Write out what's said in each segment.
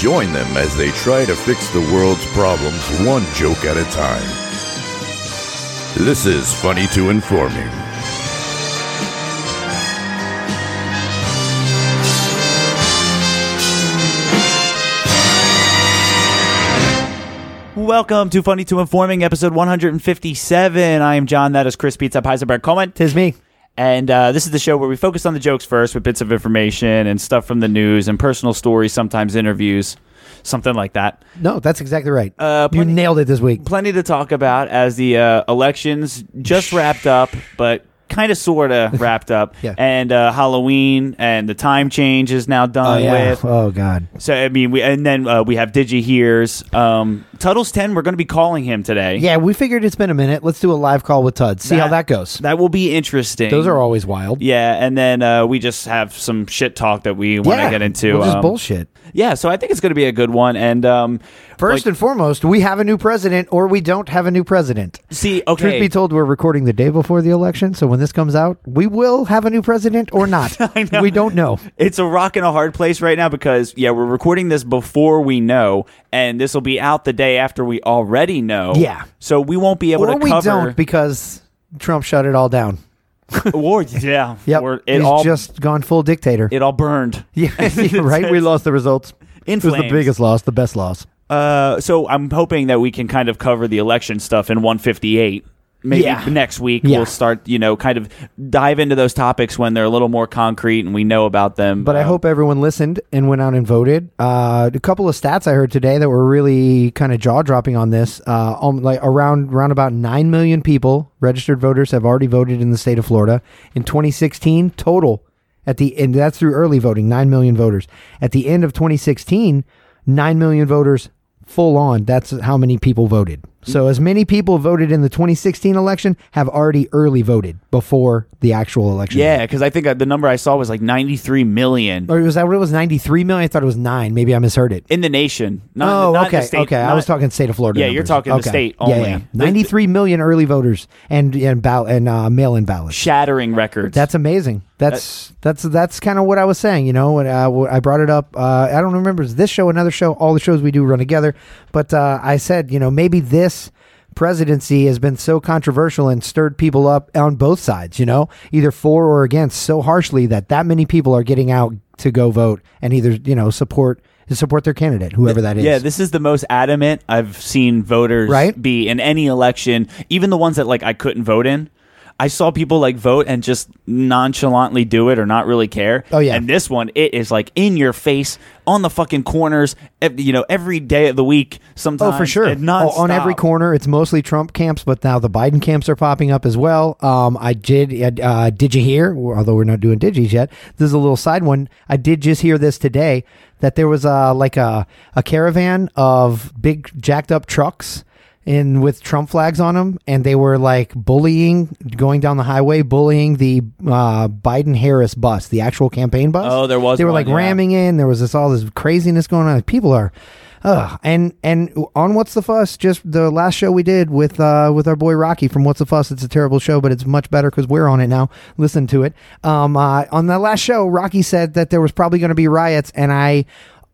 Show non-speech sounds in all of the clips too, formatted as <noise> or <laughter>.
Join them as they try to fix the world's problems one joke at a time. This is Funny to Informing. Welcome to Funny to Informing, episode 157. I am John. That is Chris Pizza Heisenberg Coleman. Tis me. And uh, this is the show where we focus on the jokes first with bits of information and stuff from the news and personal stories, sometimes interviews, something like that. No, that's exactly right. Uh, you nailed it this week. Plenty to talk about as the uh, elections just wrapped up, but kind of sort of <laughs> wrapped up. Yeah. And uh, Halloween and the time change is now done with. Oh God. So I mean, we and then uh, we have Digi hears. Um, Tuttle's ten. We're going to be calling him today. Yeah, we figured it's been a minute. Let's do a live call with Tud. See how that goes. That will be interesting. Those are always wild. Yeah, and then uh, we just have some shit talk that we want to Yeah, get into. just um, bullshit. Yeah, so I think it's going to be a good one. And um, First like- and foremost, we have a new president, or we don't have a new president. see, Truth okay, be told, we're recording the day before the election, so when this comes out, we will have a new president or not. <laughs> We don't know. it's a rock and a hard place right now because yeah, we're recording this before we know, and this will be out the day after we already know. Yeah. so we won't be able Or to we cover. don't because Trump shut it all down. <laughs> or yeah, <laughs> Yep. or it He's all just gone full dictator. it all burned. yeah, right. We lost the results. In it was the biggest loss, the best loss. Uh, so I'm hoping that we can kind of cover the election stuff in 158. Maybe Yeah. next week Yeah. we'll start, you know, kind of dive into those topics when they're a little more concrete and we know about them. But I Um, hope everyone listened and went out and voted. Uh, a couple of stats I heard today that were really kind of jaw dropping on this. Uh, um, like around around about nine million people, registered voters, have already voted in the state of Florida in 2016 total. At the and that's through early voting, nine million voters. At the end of 2016, nine million voters full on. That's how many people voted. So as many people voted in the 2016 election have already early voted before the actual election. Yeah, because I think uh, the number I saw was like 93 million Or was that what it was? 93 million? I thought it was nine. Maybe I misheard it. in the nation. Not, oh, not okay. The state, okay. I not- was talking state of Florida. Yeah, you're numbers. talking the Okay. state Yeah, only. yeah. 93 million early voters and and, ball- and uh, mail-in ballots. shattering records. That's amazing. That's that's that's kind of what I was saying. You know, when uh, when I brought it up. Uh, I don't remember is this show, another show. All the shows we do run together. But uh, I said, you know, maybe this presidency has been so controversial and stirred people up on both sides. You know, either for or against so harshly that that many people are getting out to go vote and either you know support support their candidate, whoever that is. Yeah, this is the most adamant I've seen voters Right? be in any election, even the ones that like I couldn't vote in. I saw people like vote and just nonchalantly do it or not really care. Oh, yeah. And this one, it is like in your face on the fucking corners, ev- you know, every day of the week. Sometimes Oh, for sure. and Oh, on every corner, it's mostly Trump camps, but now the Biden camps are popping up as well. Um, I did. Uh, did you hear? Although we're not doing digis yet, this is a little side one. I did just hear this today that there was uh, like a a caravan of big jacked up trucks. In with Trump flags on them, and they were like bullying, going down the highway, bullying the uh, Biden Harris bus, the actual campaign bus. Oh, there was They were one, like yeah. ramming in. There was this all this craziness going on. People are, ugh. And and on what's the fuss? Just the last show we did with uh with our boy Rocky from What's the Fuss. It's a terrible show, but it's much better because we're on it now. Listen to it. Um, uh, on the last show, Rocky said that there was probably going to be riots, and I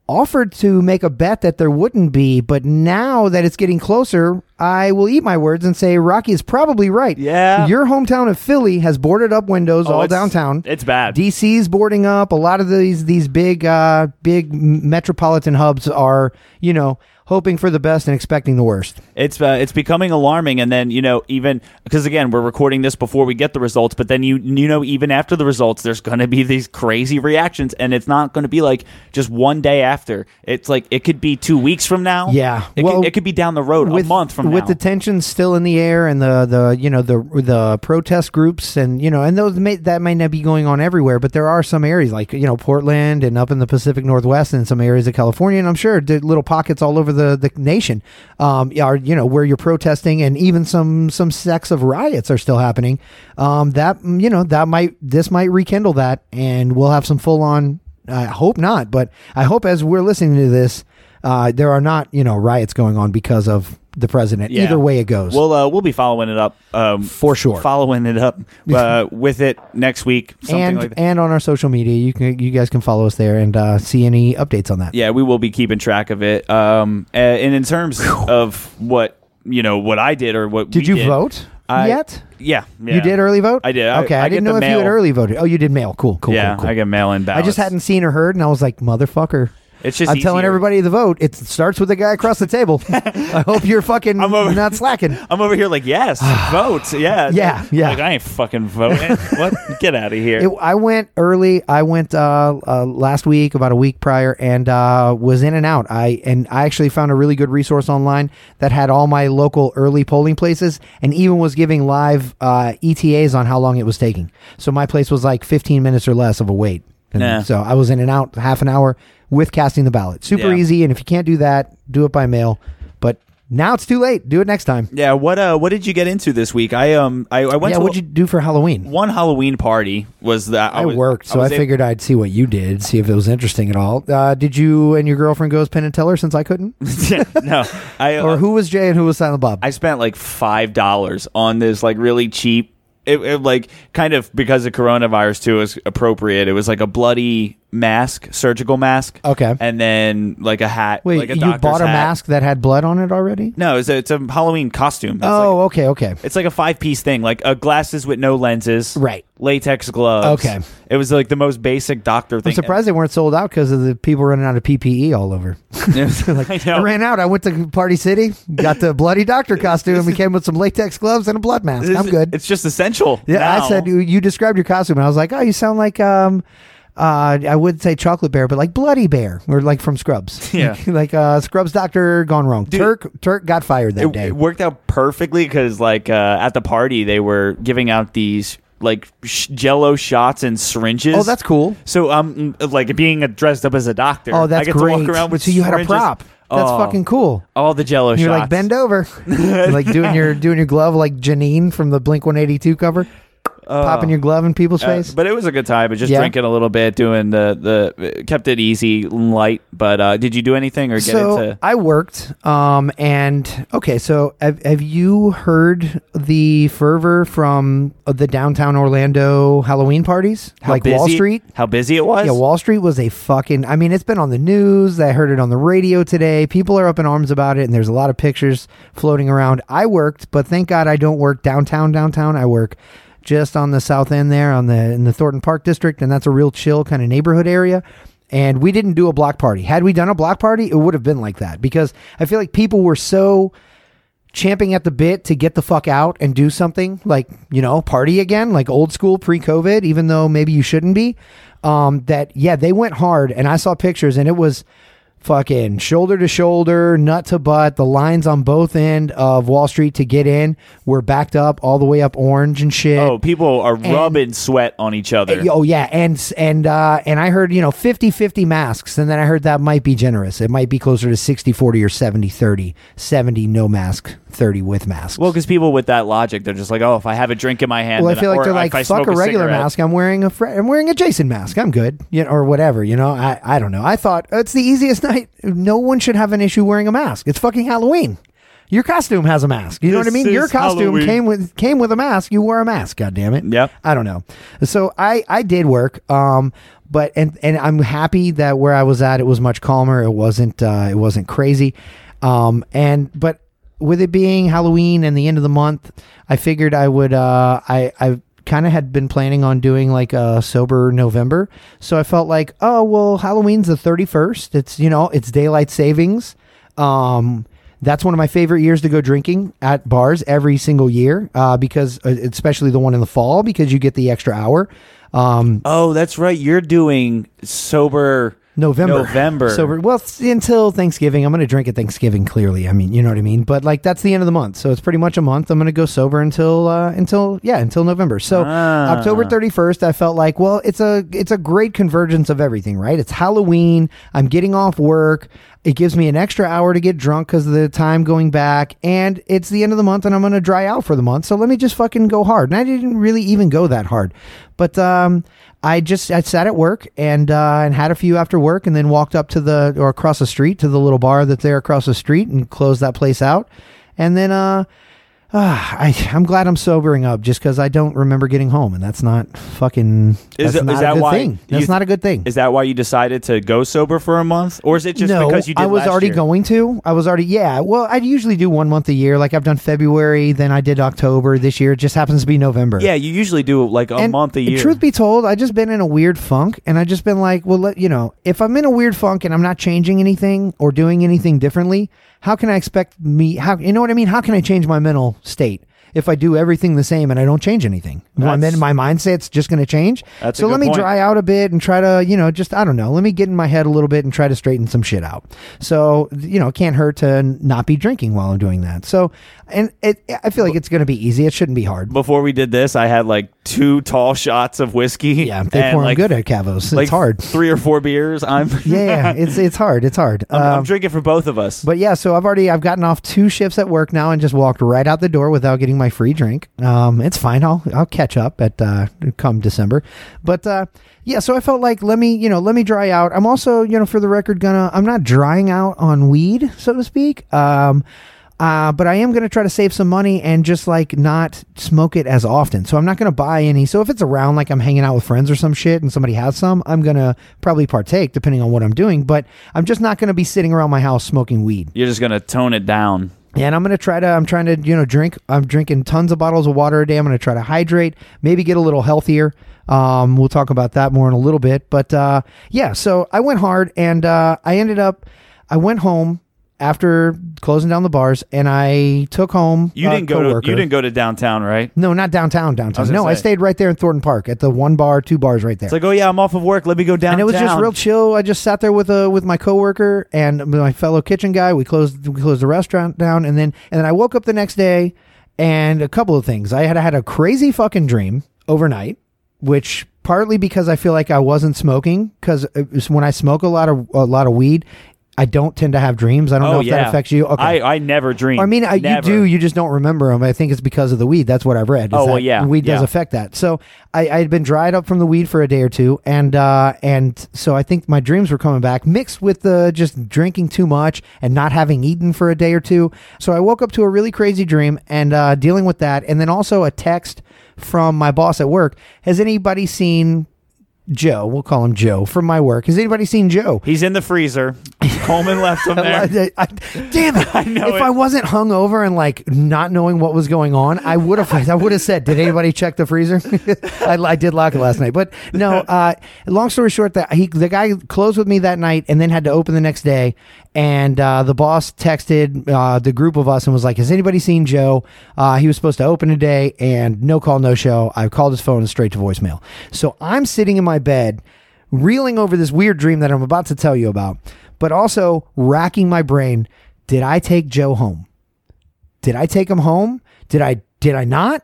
offered to make a bet that there wouldn't be, but now that it's getting closer, I will eat my words and say Rocky is probably right. Yeah. Your hometown of Philly has boarded up windows Oh, all it's- downtown. It's bad. DC's boarding up. A lot of these these big uh, big metropolitan hubs are you know hoping for the best and expecting the worst. It's uh, it's becoming alarming, and then you know even because again we're recording this before we get the results, but then you you know even after the results, there's going to be these crazy reactions, and it's not going to be like just one day after. It's like it could be two weeks from now. Yeah. it, Well, could, it could be down the road a month from now. with now. the tensions still in the air and the the you know the the protest groups and you know and those may, that might not be going on everywhere but there are some areas like you know Portland and up in the Pacific Northwest and some areas of California and I'm sure little pockets all over the the the nation. Um are you know where you're protesting and even some some sects of riots are still happening. Um that you know that might this might rekindle that and we'll have some full on I hope not but I hope as we're listening to this uh, there are not, you know, riots going on because of the president. Yeah. Either way it goes. We'll uh, we'll be following it up um, For sure. Following it up <laughs> uh, with it next week. Something and like that. and on our social media, you can you guys can follow us there and uh, see any updates on that. Yeah, we will be keeping track of it. Um, and in terms of what you know, what I did or what Did you did, vote I- yet? Yeah, yeah. You did early vote. I did. I- Okay, I, I didn't know if you had early voted. Oh, you did mail. Cool, cool, yeah, cool, cool. I get mail in ballots. I just hadn't seen or heard, and I was like, motherfucker. It's just I'm telling easier. everybody to vote. It starts with the guy across the table. <laughs> I hope you're fucking <laughs> I'm over- not slacking. <laughs> I'm over here like, yes, <sighs> vote. Yeah, Yeah, yeah. Like I ain't fucking voting. what? Get out of here. It, I went early. I went uh, uh, last week, about a week prior, and uh, was in and out. I and I actually found a really good resource online that had all my local early polling places, and even was giving live uh, ETAs on how long it was taking. So my place was like 15 minutes or less of a wait. And Yeah. So I was in and out half an hour with casting the ballot. Super Yeah. easy, and if you can't do that, do it by mail. But now it's too late. Do it next time. yeah. What? Uh. What did you get into this week? I um. I, I went yeah. to What'd you do for Halloween? one Halloween party. Was that I, was- worked, so I, was figured I'd see what you did, see if it was interesting at all. Uh, did you and your girlfriend go as Penn and Teller since I couldn't? <laughs> no. I or uh, who was Jay and who was Silent Bob? I spent like five dollars on this like really cheap. It, it like kind of because of coronavirus too is appropriate. It was like a bloody mask, surgical mask. Okay. and then like a hat. Wait, like a you bought a hat. mask that had blood on it already? No, it's a, it's a Halloween costume. It's oh, like, okay, okay. it's like a five piece thing, like uh, glasses with no lenses, Right. Latex gloves. Okay. it was like the most basic doctor thing. I'm surprised they weren't sold out because of the people running out of PPE all over. <laughs> <laughs> like, I. I ran out. I went to Party City, got the bloody doctor costume, and we came with some latex gloves and a blood mask. This I'm good. It's just essential. Yeah, I said you, you described your costume, and I was like, oh, you sound like um, uh, I would say chocolate bear, but like bloody bear, or like from Scrubs. <laughs> Yeah. <laughs> like uh, Scrubs doctor gone wrong. Turk Turk got fired that it, day. it worked out perfectly because like uh, at the party they were giving out these like sh- jello shots and syringes oh, that's cool. so um mm, like being a, dressed up as a doctor Oh, that's I get great. to walk around with so you had a prop. That's Oh, fucking cool. all the jello You're shots like bend over, <laughs> like doing your doing your glove like Janine from the Blink 182 cover, popping your glove in people's Uh, face. but it was a good time but just Yeah. drinking a little bit doing the the kept it easy light but uh did you do anything or get so into I worked, um, and okay. So have, have you heard the fervor from uh, the downtown Orlando Halloween parties, how like busy, Wall Street? how busy it was Yeah, Wall Street was a fucking. I mean, it's been on the news. I heard it on the radio today. People are up in arms about it, and there's a lot of pictures floating around. I worked, but thank God I don't work downtown. Downtown, I work just on the south end there, on the in the Thornton Park district, and that's a real chill kind of neighborhood area. And we didn't do a block party. Had we done a block party, it would have been like that because I feel like people were so champing at the bit to get the fuck out and do something like you know party again like old school pre-covid even though maybe you shouldn't be um that yeah they went hard and i saw pictures and it was fucking shoulder to shoulder nut to butt the lines on both end of wall street to get in were backed up all the way up orange and shit oh people are rubbing sweat on each other Oh yeah, and and uh, and I heard you know 50-50 masks, and then I heard that might be generous. It might be closer to 60-40 or 70-30. 70 no mask, thirty with mask. Well, because people with that logic, they're just like, oh, if I have a drink in my hand, Well, I feel like they're like, fuck a regular cigarette- mask. I'm wearing a fr- I'm wearing a Jason mask. I'm good, you know, or whatever. You know, I I don't know. I thought it's the easiest night. No one should have an issue wearing a mask. It's fucking Halloween. Your costume has a mask. You know what I mean? Your is costume Halloween. came with came with a mask. You wore a mask. God damn it. Yep. I don't know. So I I did work. Um, but and and I'm happy that where I was at, it was much calmer. It wasn't uh, it wasn't crazy. Um, and but with it being Halloween and the end of the month, I figured I would. Uh, I I kind of had been planning on doing like a sober November, so I felt like, oh well, Halloween's the 31st. It's you know it's daylight savings. Um, that's one of my favorite years to go drinking at bars every single year uh, because, uh, especially the one in the fall, because you get the extra hour. Um, Oh, that's right. You're doing sober November. November. So we're- well, until Thanksgiving. I'm going to drink at Thanksgiving. Clearly, I mean, you know what I mean. But like that's the end of the month, so it's pretty much a month. I'm going to go sober until uh, until yeah until November. So Ah. October 31st, I felt like well, it's a it's a great convergence of everything, right? It's Halloween. I'm getting off work. It gives me an extra hour to get drunk because of the time going back, and it's the end of the month, and I'm going to dry out for the month. So let me just fucking go hard. And I didn't really even go that hard, but um, I just I sat at work and uh, and had a few after work, and then walked up to the or across the street to the little bar that's there across the street and closed that place out, and then uh. Ah, I, I'm glad I'm sobering up just because I don't remember getting home, and that's not fucking. Is that's it- not is a that good why thing. you- That's not a good thing. Is that why you decided to go sober for a month, or is it just no, because you did I was last already year? going to. I was already yeah. Well, I usually do one month a year. Like I've done February, then I did October. This year it just happens to be November. Yeah, you usually do like a And month a year. Truth be told, I just been in a weird funk, and I just been like, well, let, you know, if I'm in a weird funk and I'm not changing anything or doing anything differently, how can I expect me? How you know what I mean? How can I change my mental state? If I do everything the same and I don't change anything, my, That's- my mindset's just going to change. That's so let me point. dry out a bit and try to, you know, just I don't know. Let me get in my head a little bit and try to straighten some shit out. So you know, it can't hurt to not be drinking while I'm doing that. So, and it, I feel like it's going to be easy. It shouldn't be hard. Before we did this, I had like two tall shots of whiskey. Yeah, they pour like, good at Cavos. It's like hard. Three or four beers. I'm <laughs> yeah, yeah, it's it's hard. It's hard. <laughs> I'm, I'm Um, drinking for both of us. but yeah, so I've already I've gotten off two shifts at work now and just walked right out the door without getting my free drink. Um, it's fine. I'll I'll catch up at uh, come December. But uh, yeah, so I felt like let me you know let me dry out. I'm also you know for the record gonna I'm not drying out on weed so to speak. Um, uh, but I am going to try to save some money and just like not smoke it as often. So I'm not going to buy any. So if it's around, like I'm hanging out with friends or some shit and somebody has some, I'm going to probably partake depending on what I'm doing. But I'm just not going to be sitting around my house smoking weed. You're just gonna tone it down. And I'm going to try to, I'm trying to, you know, drink, I'm drinking tons of bottles of water a day. I'm going to try to hydrate, maybe get a little healthier. Um, we'll talk about that more in a little bit. But uh, yeah, so I went hard and uh, I ended up, I went home after closing down the bars and I took home You didn't go to you didn't go to downtown, right? No, not downtown. Downtown. gonna No, I stayed right there in Thornton Park at the one bar, two bars right there. It's like, oh yeah, I'm off of work. Let me go downtown. and it was just real chill. I just sat there with a with my coworker and my fellow kitchen guy. We closed we closed the restaurant down, and then and then I woke up the next day, and a couple of things. I had had a crazy fucking dream overnight, which partly because I feel like I wasn't smoking because uh, when I smoke a lot of a lot of weed, I don't tend to have dreams. I don't know Oh if yeah, that affects you. Okay. I I never dream. I mean, I, you do. You just don't remember them. I think it's because of the weed. That's what I've read. is Oh, well, yeah, weed does affect that. So I, I had been dried up from the weed for a day or two, and uh, and so I think my dreams were coming back, mixed with the just drinking too much and not having eaten for a day or two. So I woke up to a really crazy dream and uh, dealing with that, and then also a text from my boss at work. Has anybody seen? Joe, we'll call him Joe from my work. Has anybody seen Joe? He's in the freezer. <laughs> Coleman left him <laughs> there. I- I- damn it! <laughs> I know if it. I wasn't hungover and like not knowing what was going on, I would have. I would have said, "Did anybody check the freezer?" <laughs> I, I did lock it last night, but no. Uh, long story short, that he the guy closed with me that night and then had to open the next day. And uh, the boss texted uh, the group of us and was like, "Has anybody seen Joe? Uh, he was supposed to open today, and no call, no show. I called his phone and straight to voicemail. So I'm sitting in my bed, reeling over this weird dream that I'm about to tell you about, but also racking my brain. Did I take Joe home? Did I take him home? Did I did I not?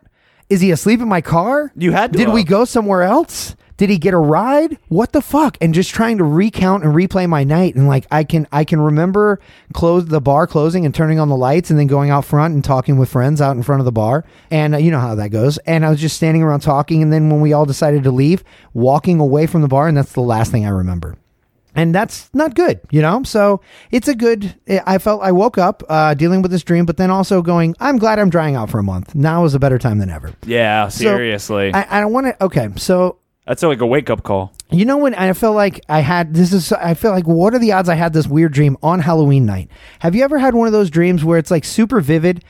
Is he asleep in my car? You had to Did we go somewhere else? Did he get a ride? What the fuck? And just trying to recount and replay my night and like I can I can remember close the bar closing and turning on the lights and then going out front and talking with friends out in front of the bar. And uh, you know how that goes. And I was just standing around talking and then when we all decided to leave, walking away from the bar and that's the last thing I remember and that's not good, you know. So it's a good. I felt I woke up uh, dealing with this dream, but then also going, I'm glad I'm drying out for a month. Now is a better time than ever. Yeah, So, seriously. I, I don't want to. Okay, so That's like a wake up call. you know when I felt like I had this is I feel like what are the odds I had this weird dream on Halloween night? Have you ever had one of those dreams where it's like super vivid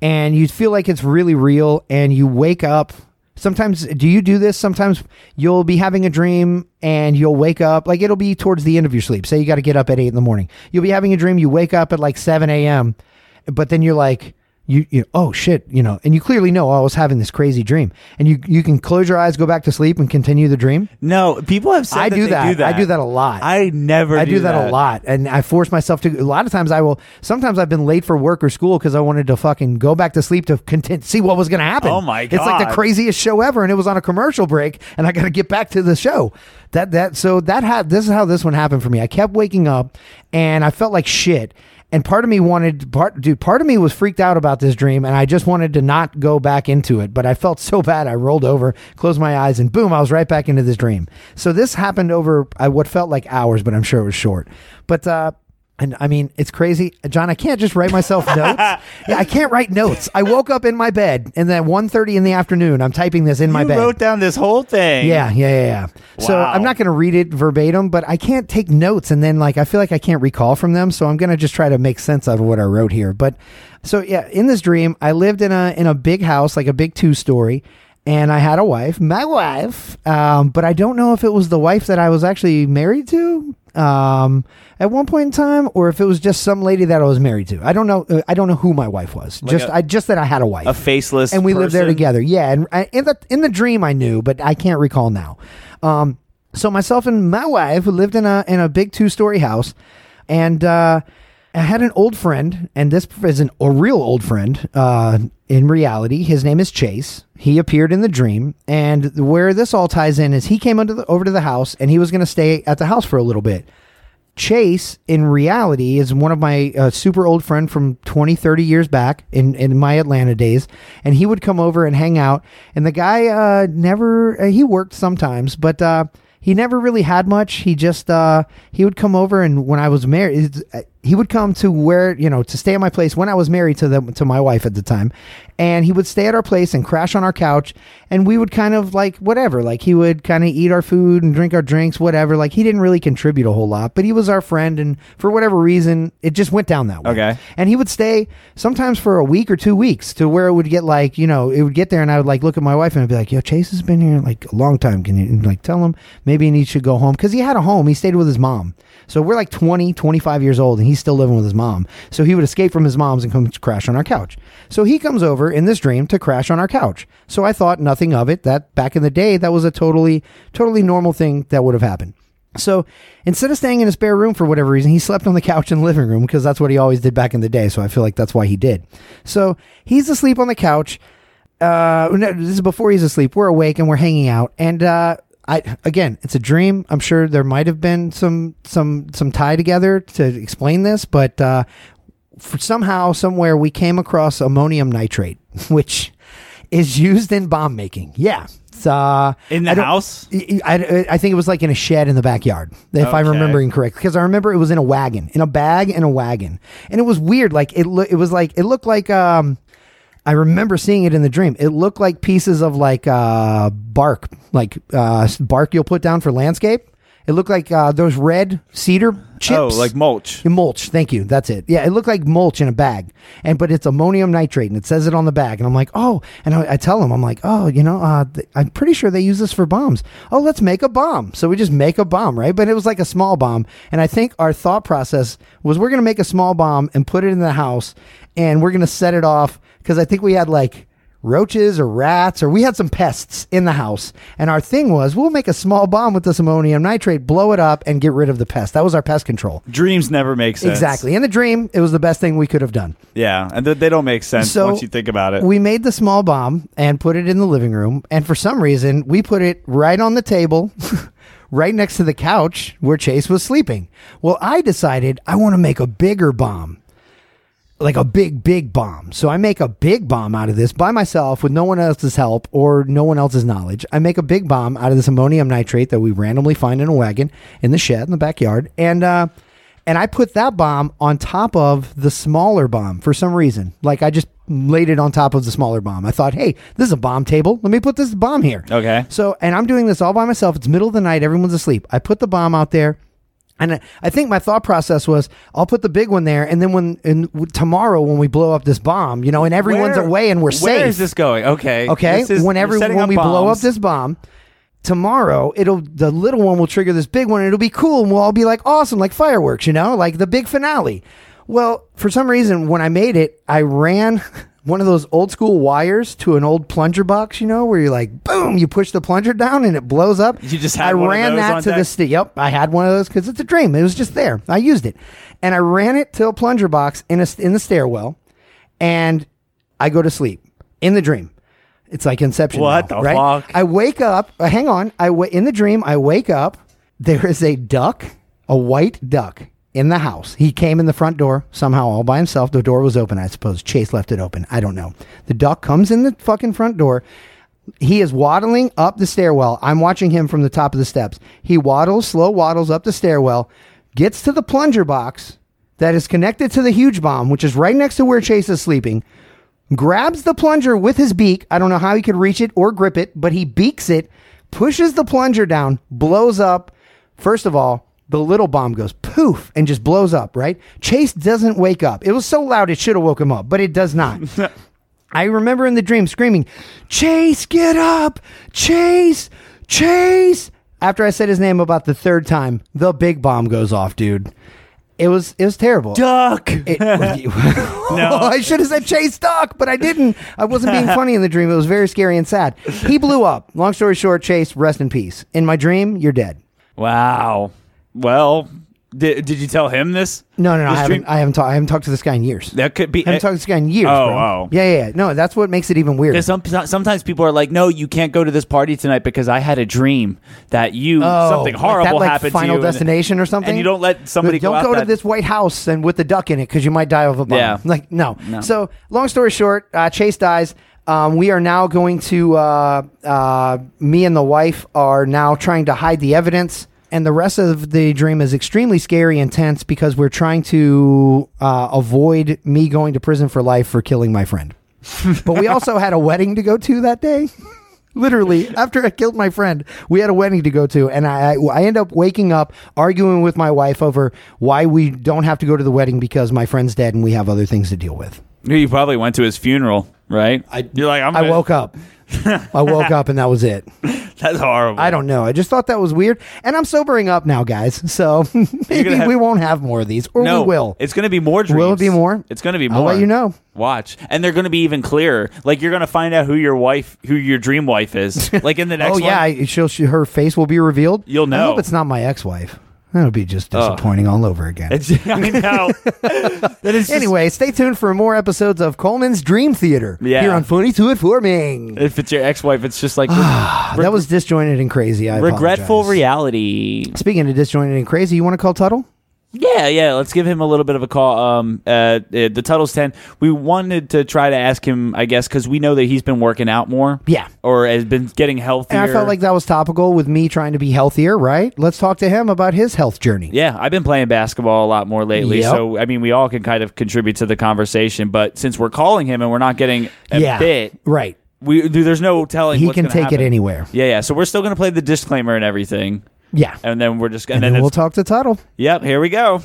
and you feel like it's really real and you wake up Sometimes, do you do this? Sometimes you'll be having a dream and you'll wake up, like it'll be towards the end of your sleep. Say you got to get up at eight in the morning. You'll be having a dream, you wake up at like 7 a.m., but then you're like, you, you oh shit you know and you clearly know oh, i was having this crazy dream and you you can close your eyes go back to sleep and continue the dream No, people have said I that do that. do that. I do that a lot. I never. I do that, a lot, and I force myself to. A lot of times, I will. Sometimes I've been late for work or school because I wanted to fucking go back to sleep to content, see what was going to happen. Oh, my god It's like the craziest show ever, and it was on a commercial break, and I got to get back to the show. That that so that had this is how this one happened for me. I kept waking up, and I felt like shit. And part of me wanted, part, dude, part of me was freaked out about this dream, and I just wanted to not go back into it. But I felt so bad, I rolled over, closed my eyes, and boom, I was right back into this dream. So this happened over uh, what felt like hours, but I'm sure it was short. But uh, and I mean, it's crazy, John. I can't just write myself <laughs> notes. Yeah, I can't write notes. I woke up in my bed, and then 1.30 in the afternoon, I'm typing this in my bed. You bed. wrote down this whole thing. Yeah, yeah, yeah, yeah. So I'm not going to read it verbatim, but I can't take notes and then like I feel like I can't recall from them, so I'm going to just try to make sense out of what I wrote here. But so yeah, in this dream, I lived in a in a big house, like a big two story, and I had a wife, my wife. Um, but I don't know if it was the wife that I was actually married to. Um, at one point in time, or if it was just some lady that I was married to. I don't know. uh, I don't know who my wife was. just a- I just that I had a wife A faceless. and we lived there together. Yeah, and I, in the in the dream I knew, but I can't recall now. Um, so myself and my wife who lived in a in a big two story house, and uh, I had an old friend, and this is an, a real old friend. Uh, in reality, his name is Chase. He appeared in the dream, and where this all ties in is he came under the, over to the house, and he was going to stay at the house for a little bit. Chase, in reality, is one of my uh, super old friend from 20, 30 years back in, in my Atlanta days. And he would come over and hang out. And the guy uh, never, uh, he worked sometimes, but uh, he never really had much. He just, uh, he would come over. And when I was married, he would come to where, you know, to stay at my place when I was married to the, to my wife at the time. And he would stay at our place and crash on our couch. And we would kind of like, whatever, like he would kind of eat our food and drink our drinks, whatever. Like he didn't really contribute a whole lot, but he was our friend. And for whatever reason, it just went down that way. Okay. And he would stay sometimes for a week or two weeks to where it would get like, you know, it would get there and I would like look at my wife and I'd be like, yo, Chase has been here like a long time. Can you like tell him maybe he should go home? Cause he had a home. He stayed with his mom. So we're like 20, 25 years old and he's still living with his mom. So he would escape from his mom's and come crash on our couch. So he comes over in this dream to crash on our couch. So I thought nothing of it. That back in the day, that was a totally, totally normal thing that would have happened. So instead of staying in his spare room for whatever reason, he slept on the <laughs> couch in the living room because that's what he always did back in the day. So I feel like that's why he did. So he's asleep on the couch. Uh, no, this is before he's asleep. We're awake and we're hanging out. And uh, I again, it's a dream. I'm sure there might have been some some some tie together to explain this, but uh, for somehow somewhere we came across ammonium nitrate, <laughs> which is used in bomb making. Yeah. It's, uh, In the I house? I, I, think it was like in a shed in the backyard, if I'm remembering correctly. Because I remember it was in a wagon, in a bag in a wagon, and it was weird. Like it, lo- it was like it looked like. Um, I remember seeing it in the dream. It looked like pieces of like uh, bark, like uh, bark you'll put down for landscape. It looked like uh, those red cedar chips. Oh, like mulch. Yeah, mulch. Thank you. That's it. Yeah, it looked like mulch in a bag, and but it's ammonium nitrate, and it says it on the bag. And I'm like, oh, and I, I tell him, I'm like, oh, you know, uh, th- I'm pretty sure they use this for bombs. Oh, let's make a bomb. So we just make a bomb, right? But it was like a small bomb, and I think our thought process was we're gonna make a small bomb and put it in the house, and we're gonna set it off because I think we had like roaches or rats or we had some pests in the house. And our thing was we'll make a small bomb with this ammonium nitrate blow it up and get rid of the pest. That was our pest control. Dreams never make sense. exactly. In the dream it was the best thing we could have done. Yeah, and th- they don't make sense so once you think about it. we made the small bomb and put it in the living room and for some reason we put it right on the table <laughs> right next to the couch where chase was sleeping. Well i decided i want to make a bigger bomb like a big, big bomb. So I make a big bomb out of this by myself with no one else's help or no one else's knowledge. I make a big bomb out of this ammonium nitrate that we randomly find in a wagon in the shed in the backyard. And, uh, and I put that bomb on top of the smaller bomb for some reason. Like I just laid it on top of the smaller bomb. I thought, hey, this is a bomb table. Let me put this bomb here. Okay. So, and I'm doing this all by myself. It's middle of the night. Everyone's asleep. I put the bomb out there And I- think my thought process was, I'll put the big one there, and then when and tomorrow when we blow up this bomb, you know, and everyone's Where- away and we're safe. Where is this going? Okay. Okay, is- whenever you're when we blow up this bomb, tomorrow it'll the little one will trigger this big one and it'll be cool and we'll all be like awesome like fireworks, you know, like the big finale. Well, for some reason when I made it, I ran <laughs> one of those old school wires to an old plunger box, you know, where you're like boom, you push the plunger down and it blows up. You just had I one of ran that to deck? the st- yep, I had one of those cuz it's a dream. It was just there. I used it. And I ran it to a plunger box in a in the stairwell and I go to sleep in the dream. It's like Inception. What now, the right? fuck? I wake up. Uh, hang on. I in the dream. I wake up. There is a duck, a white duck, in the house. He came in the front door somehow all by himself. The door was open. I suppose Chase left it open. I don't know. The duck comes in the fucking front door. He is waddling up the stairwell. I'm watching him from the top of the steps. He waddles, slow waddles up the stairwell, gets to the plunger box that is connected to the huge bomb, which is right next to where Chase is sleeping grabs the plunger with his beak. I don't know how he could reach it or grip it, but he beaks it, pushes the plunger down, blows up. First of all, the little bomb goes poof and just blows up, right? Chase doesn't wake up. It was so loud it should have woke him up, but it does not. <laughs> I remember in the dream screaming, Chase, get up! Chase! Chase! After I said his name about the third time, the big bomb goes off, dude. It was it was terrible. duck. It, <laughs> <laughs> no, I should have said Chase Duck, but I didn't. I wasn't being funny in the dream. It was very scary and sad. He blew up. Long story short, Chase, rest in peace. In my dream, you're dead. Wow. Well, did, did you tell him this? No, no, no. I This haven't. dream- I haven't talked. I haven't talked to this guy in years. That could be. I haven't talked to this guy in years. Oh, bro. oh. Yeah, yeah, yeah. No, that's what makes it even weirder. Because some, sometimes people are like, "No, you can't go to this party tonight because I had a dream that you Oh, something like horrible that, like, happened Final to you." and- Destination or something. and you don't let somebody don't go, go, out to that- this White House and with the duck in it because you might die of a bomb. Yeah. Like no. No. So long story short, uh, Chase dies. Um, we are now going to. Uh, uh, me and the wife are now trying to hide the evidence. And the rest of the dream is extremely scary and tense because we're trying to uh, avoid me going to prison for life for killing my friend. <laughs> but we also had a wedding to go to that day. <laughs> Literally, after I killed my friend, we had a wedding to go to, and I, I I end up waking up arguing with my wife over why we don't have to go to the wedding because my friend's dead and we have other things to deal with. You probably went to his funeral, right? I- You're like, I'm I gonna- woke up. I woke up and that was it. <laughs> That's horrible. I don't know. I just thought that was weird, and I'm sobering up now, guys. So <laughs> maybe have- we won't have more of these, or No, we will. It's going to be more dreams. Will it be more? It's going to be I'll more. let you know. Watch, and they're going to be even clearer. Like you're going to find out who your wife, who your dream wife is. <laughs> Like in the next. oh yeah. I- she'll she, her face will be revealed. You'll I know. hope it's not my ex-wife. That'll be just disappointing all over again. It's, <laughs> I know. <laughs> that is just- Anyway, stay tuned for more episodes of Coleman's Dream Theater Yeah. here on Funny to Informing. if it's your ex-wife, it's just like <sighs> that was disjointed and crazy. I regretful apologize. reality. Speaking of disjointed and crazy, you want to call Tuttle? Yeah, yeah. Let's give him a little bit of a call. Um, uh, the Tuttle's ten. We wanted to try to ask him, I guess, because we know that he's been working out more. Yeah. or has been getting healthier. And I felt like that was topical with me trying to be healthier, right? Let's talk to him about his health journey. Yeah, I've been playing basketball a lot more lately. Yep. So I mean, we all can kind of contribute to the conversation. But since we're calling him and we're not getting a yeah. bit, Right. we do there's no telling. He can take happen. it anywhere. Yeah, yeah. So we're still gonna play the disclaimer and everything, Yeah. and then we're just And and, then then, we'll talk to Tuttle. yep. Here we go.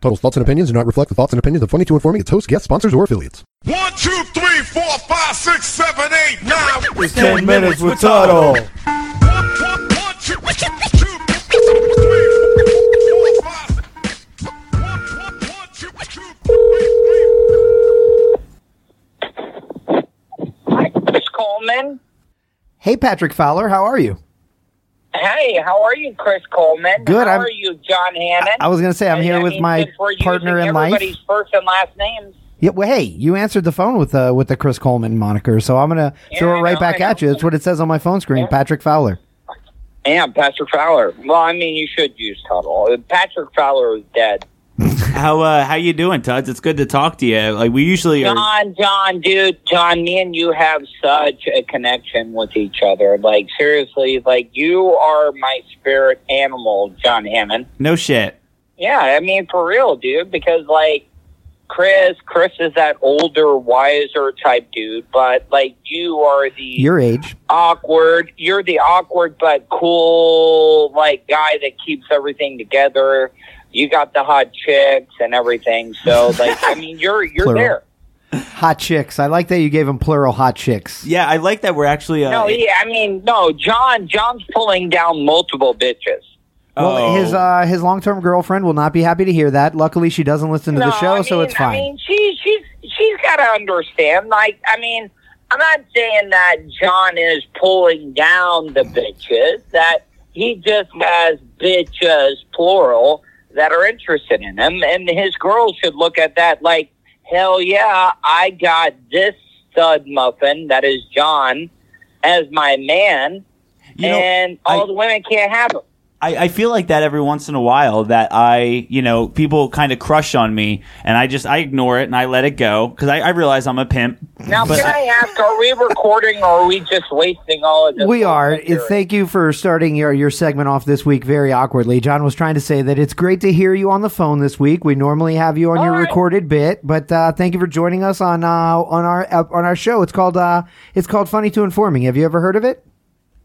Tuttle's thoughts and opinions do not reflect the thoughts and opinions of Funny to Informing, its hosts, guests, sponsors, or affiliates. One, two, three, four, five, six, seven, eight, nine. It's 10 minutes with Tuttle. Hi, Chris Coleman. Hey, Patrick Fowler, how are you? Hey, how are you, Chris Coleman? Good, How I'm- are you, John Hannon? I was going to say, I'm here I with mean, my we're partner in life. Everybody's first and last names. Yeah, well, hey, you answered the phone with uh, with the Chris Coleman moniker, so I'm gonna Yeah, throw it right know, back at you. That's what it says on my phone screen, Patrick Fowler. Yeah, Patrick Fowler. Well, I mean, you should use Tuttle. Patrick Fowler is dead. How uh how you doing, Tuds? It's good to talk to you. Like we usually are. John, John, dude, John, me and you have such a connection with each other. Like, seriously, like, you are my spirit animal, John Hammond. No shit. Yeah, I mean, for real, dude, because, like, Chris. Chris is that older, wiser type dude, but like you are the Your age. awkward. You're the awkward but cool, like guy that keeps everything together. You got the hot chicks and everything. So, <laughs> like, I mean, you're you're Plural. there. Hot chicks. I like that you gave him plural hot chicks. Yeah, I like that we're actually. Uh, No, he, I mean, no. John, John's pulling down multiple bitches. Well, Oh. his uh, his long term girlfriend will not be happy to hear that. Luckily, she doesn't listen to the show, I so it's fine. I mean, she she's she's got to understand. Like, I mean, I'm not saying that John is pulling down the bitches. That he just has bitches plural that are interested in him, and his girls should look at that like, hell yeah, I got this stud muffin that is John as my man, You know, and all I- the women can't have him. I, I feel like that every once in a while that I, you know, people kind of crush on me and I just, I ignore it and I let it go because I, I realize I'm a pimp. Now, But can I ask, are we recording or are we just wasting all of this? we are. material? Thank you for starting your, your segment off this week very awkwardly. John was trying to say that it's great to hear you on the phone this week. We normally have you on All your right. recorded bit, but uh, thank you for joining us on uh, on our uh, on our show. It's called uh, it's called Funny to Informing. Have you ever heard of it?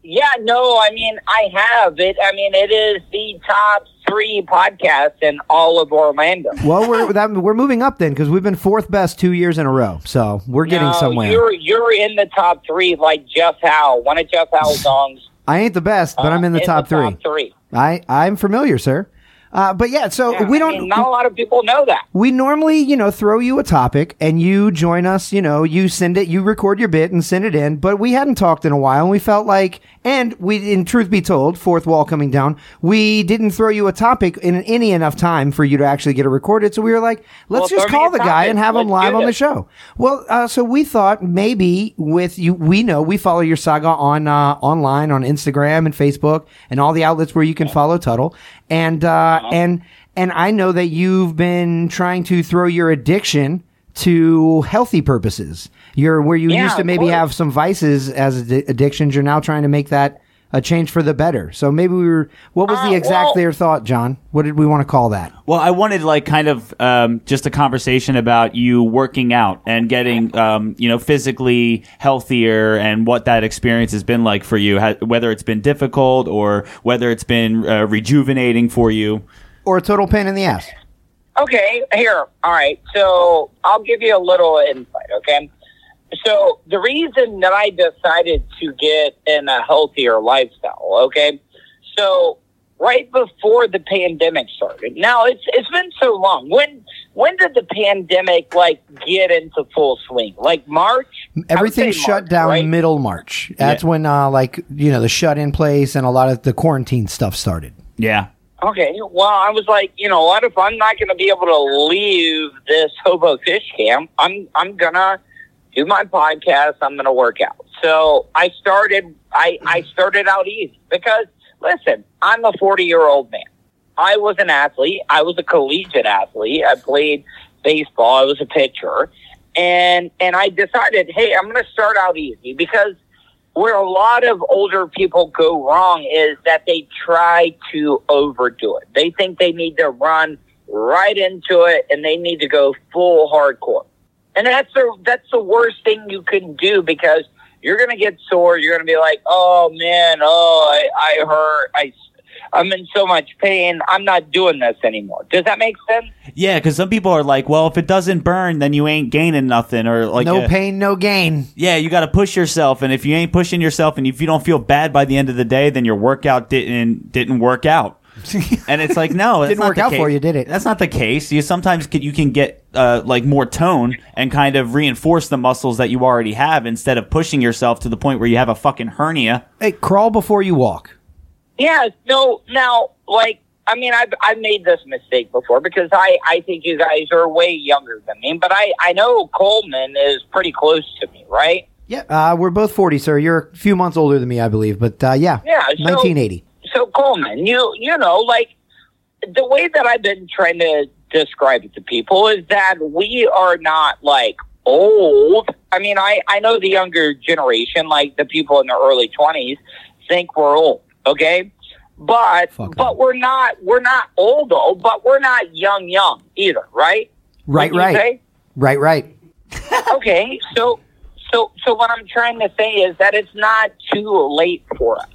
Yeah, no, I mean, I have it. I mean, it is the top three podcast in all of Orlando. <laughs> Well, we're that, we're moving up then because we've been fourth best two years in a row, so we're getting No, somewhere. You're you're in the top three, like Jeff Howe, one of Jeff Howe's <laughs> songs. I ain't the best, but uh, I'm in the top three. Top three. I I'm familiar, sir. Uh, but yeah, so Yeah, we don't. mean, not a lot of people know that. we normally, you know, throw you a topic and you join us, you know, you send it, you record your bit and send it in, but we hadn't talked in a while and we felt like, and we, in truth be told, fourth wall coming down, we didn't throw you a topic in any enough time for you to actually get it recorded. So we were like, let's Well, just call the guy and have him Let's live on the show. Well, uh, so we thought maybe with you, we know we follow your saga on, uh, online on Instagram and Facebook and all the outlets where you can follow Tuttle. And, uh, Uh-huh. and, and I know that you've been trying to throw your addiction to healthy purposes. You're where you Yeah, used to maybe have some vices as addi- addictions. You're now trying to make that a change for the better. So maybe we were. What was Uh, the exact well- their thought, John? What did we want to call that? Well, I wanted like kind of um, just a conversation about you working out and getting um, you know physically healthier and what that experience has been like for you, ha- whether it's been difficult or whether it's been uh, rejuvenating for you. Or a total pain in the ass? Okay, here. All right. So I'll give you a little insight, okay? So the reason that I decided to get in a healthier lifestyle, okay? So right before the pandemic started. Now it's it's been so long. When when did the pandemic like get into full swing? Like March? Everything shut March, down right? middle March. That's Yeah. when, uh, like you know, the shut in place and a lot of the quarantine stuff started. Yeah. Okay. Well, I was like, you know what? If I'm not going to be able to leave this <laughs> hobo fish camp, I'm I'm gonna do my podcast. I'm gonna work out. So I started. I I started out easy because listen, I'm a 40 year old man. I was an athlete. I was a collegiate athlete. I played baseball. I was a pitcher, and and I decided, hey, I'm going to start out easy because where a lot of older people go wrong is that they try to overdo it. They think they need to run right into it and they need to go full hardcore. And that's the that's the worst thing you can do because you're gonna get sore. You're gonna be like, oh man, oh I, I hurt. I I'm in so much pain. I'm not doing this anymore. Does that make sense? Yeah, because some people are like, well, if it doesn't burn, then you ain't gaining nothing, or like, no uh, pain, no gain. Yeah, you got to push yourself, and if you ain't pushing yourself, and if you don't feel bad by the end of the day, then your workout didn't didn't work out. <laughs> and it's like, no, that's Didn't not work the out case. for you, did it? That's not the case. You sometimes can, you can get uh, like more tone and kind of reinforce the muscles that you already have instead of pushing yourself to the point where you have a fucking hernia. Hey, crawl before you walk. Yeah, no, now, like, I mean, I've, I've made this mistake before because I, I think you guys are way younger than me, but I, I know Coleman is pretty close to me, right? Yeah, uh, we're both forty, sir. You're a few months older than me, I believe, but uh, yeah, Yeah, so- nineteen eighty. So, Coleman, you, you know, like, the way that I've been trying to describe it to people is that we are not, like, old. I mean, I, I know the younger generation, like the people in their early 20s, think we're old, okay? But Fuck but we're not we're not old old, but we're not young young either, right? Right, right. say? Right, right. okay, so so so what I'm trying to say is that it's not too late for us.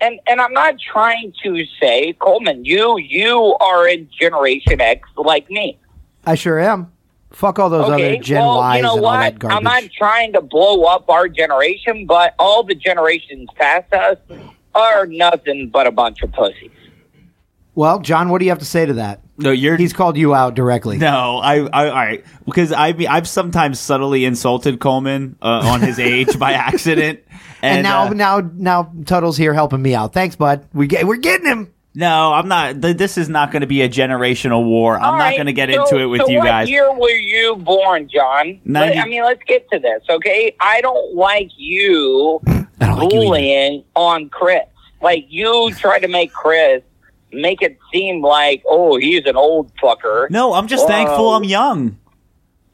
And and I'm not trying to say, Coleman, you you are in Generation X like me. I sure am. Fuck all those Okay, other Gen well, Ys you know and all what? that garbage. I'm not trying to blow up our generation, but all the generations past us are nothing but a bunch of pussies. well, John, what do you have to say to that? No, you're. He's called you out directly. no, I, I, all right, because I, I've sometimes subtly insulted Coleman uh, on his <laughs> age by accident, and, and now, uh, now, now, Tuttle's here helping me out. Thanks, bud. We get, we're getting him. no, I'm not. th- This is not going to be a generational war. I'm All not right, going to get so- into it with so you what guys. year were you born, John? Let- 90 I mean, let's get to this, okay? I don't like you <laughs> don't like you bullying on Chris. Like you try to make Chris make it seem like, oh, he's an old fucker. No, I'm just Whoa. thankful I'm young.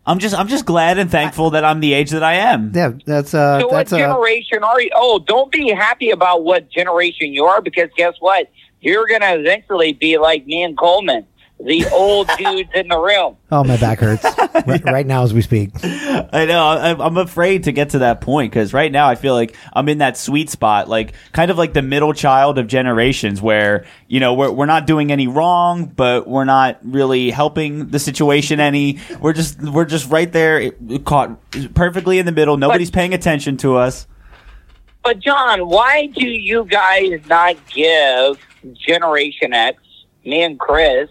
I'm just I'm just glad and thankful that I'm the age that I am. Yeah, that's uh, So what that's uh, generation are you? Oh, don't be happy about what generation you are because guess what? You're gonna eventually be like me and Coleman, the old <laughs> dudes in the room. oh, my back hurts <laughs> right, right now as we speak. I know. I'm, I'm afraid to get to that point because right now I feel like I'm in that sweet spot, like kind of like the middle child of generations, where you know we're we're not doing any wrong, but we're not really helping the situation any. We're just we're just right there, caught perfectly in the middle. Nobody's paying attention to us. But John, why do you guys not give Generation X, me and Chris,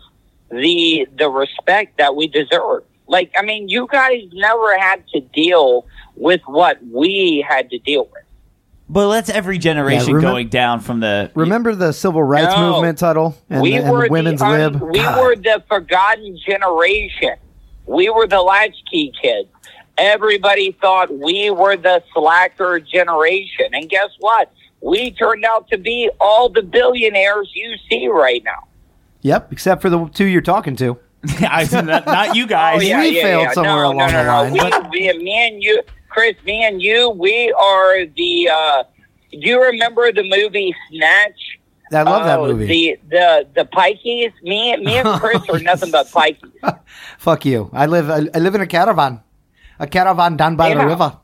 the the respect that we deserve? Like, I mean, you guys never had to deal with what we had to deal with. But that's every generation remem- going down from the. Remember the civil rights No. movement, Tuttle, and, we the, and were the women's the, un- lib. We God. were the forgotten generation. We were the latchkey kids. Everybody thought we were the slacker generation, and guess what? We turned out to be all the billionaires you see right now. Yep, except for the two you're talking to. <laughs> I, not, not you guys. We failed somewhere no, along no, no, the no. line, We, but- we, me and you, Chris, me and you, we are the. Uh, do you remember the movie Snatch? I love that Oh, movie. The the the Pikeys. Me, me and <laughs> Chris are nothing but Pikeys. <laughs> Fuck you. I live. I, I live in a caravan, a caravan down by the river.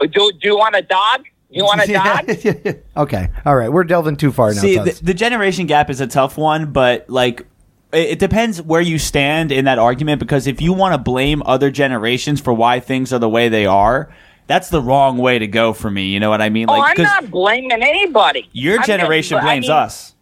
Do, do you want a dog? You want a dog? okay, all right. We're delving too far now. See, the, the generation gap is a tough one, but like it, it depends where you stand in that argument because if you want to blame other generations for why things are the way they are, that's the wrong way to go for me. You know what I mean? Oh, I'm not blaming anybody. your I'm generation just- I blames mean, us.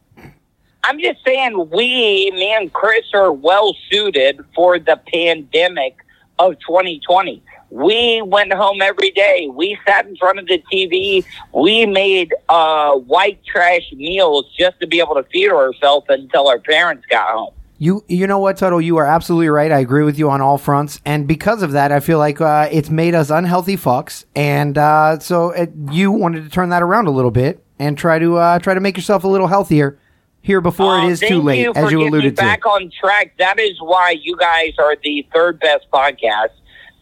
I'm just saying we, me and Chris, are well suited for the pandemic of 2020. We went home every day. We sat in front of the TV. We made uh, white trash meals just to be able to feed ourselves until our parents got home. You you know what, Tuttle? You are absolutely right. I agree with you on all fronts, and because of that, I feel like uh, it's made us unhealthy fucks. And uh, so it, you wanted to turn that around a little bit and try to uh, try to make yourself a little healthier here before Uh, it is too late, you as you alluded me to. back on track. That is why you guys are the third best podcast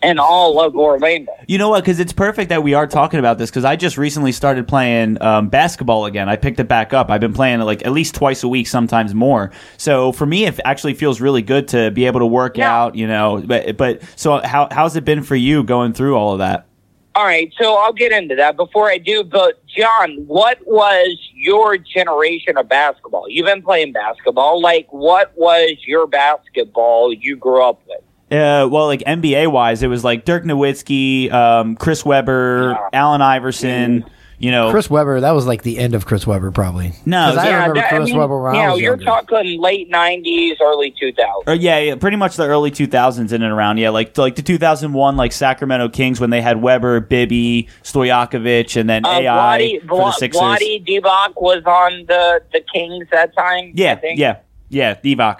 in all of Orlando. You know what? Because it's perfect that we are talking about this because I just recently started playing um, basketball again. I picked it back up. I've been playing it like at least twice a week, sometimes more. So for me, it actually feels really good to be able to work Yeah. out. You know, but but so how how's it been for you going through all of that? All right, so I'll get into that before I do. But John, what was your generation of basketball? You've been playing basketball. Like, what was your basketball you grew up with? Uh, well, like NBA wise, it was like Dirk Nowitzki, um, Chris Webber, Yeah. Allen Iverson. You know, Chris Webber, that was like the end of Chris Webber, probably. No, 'Cause I yeah, remember that- I Chris mean, Webber when you know, was you're younger. talking late '90s, early 2000s. Or yeah, yeah, pretty much the early 2000s in and around. Yeah, like like the 2001 like Sacramento Kings when they had Webber, Bibby, Stojakovic, and then Uh, AI Vlade, for the Vla- Sixers. Vlade Divac was on the the Kings that time. I yeah, think. yeah, yeah, Divac.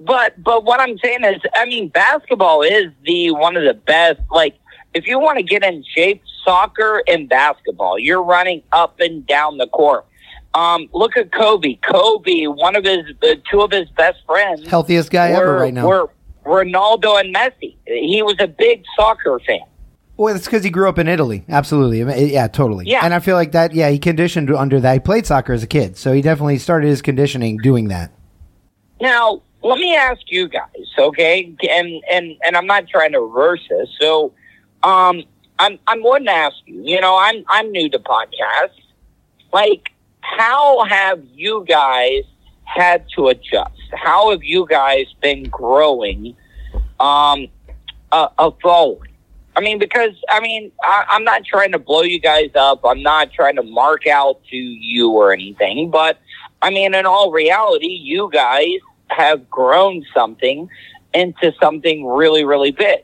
But but what I'm saying is, I mean, basketball is the one of the best. Like, if you want to get in shape, soccer and basketball, you're running up and down the court. Um, look at Kobe. Kobe, one of his, uh, two of his best friends, Healthiest guy were, ever right now. were Ronaldo and Messi. He was a big soccer fan. Well, it's because he grew up in Italy. Absolutely. Yeah, totally. Yeah. And I feel like that, yeah, he conditioned under that. He played soccer as a kid. So he definitely started his conditioning doing that. Now, let me ask you guys, okay? And and and I'm not trying to reverse this. So, um, I'm I'm wanting to ask you. You know, I'm I'm new to podcasts. Like, how have you guys had to adjust? How have you guys been growing, um, following? I mean, because I mean, I, I'm not trying to blow you guys up. I'm not trying to mark out to you or anything, but I mean, in all reality, you guys have grown something into something really, really big.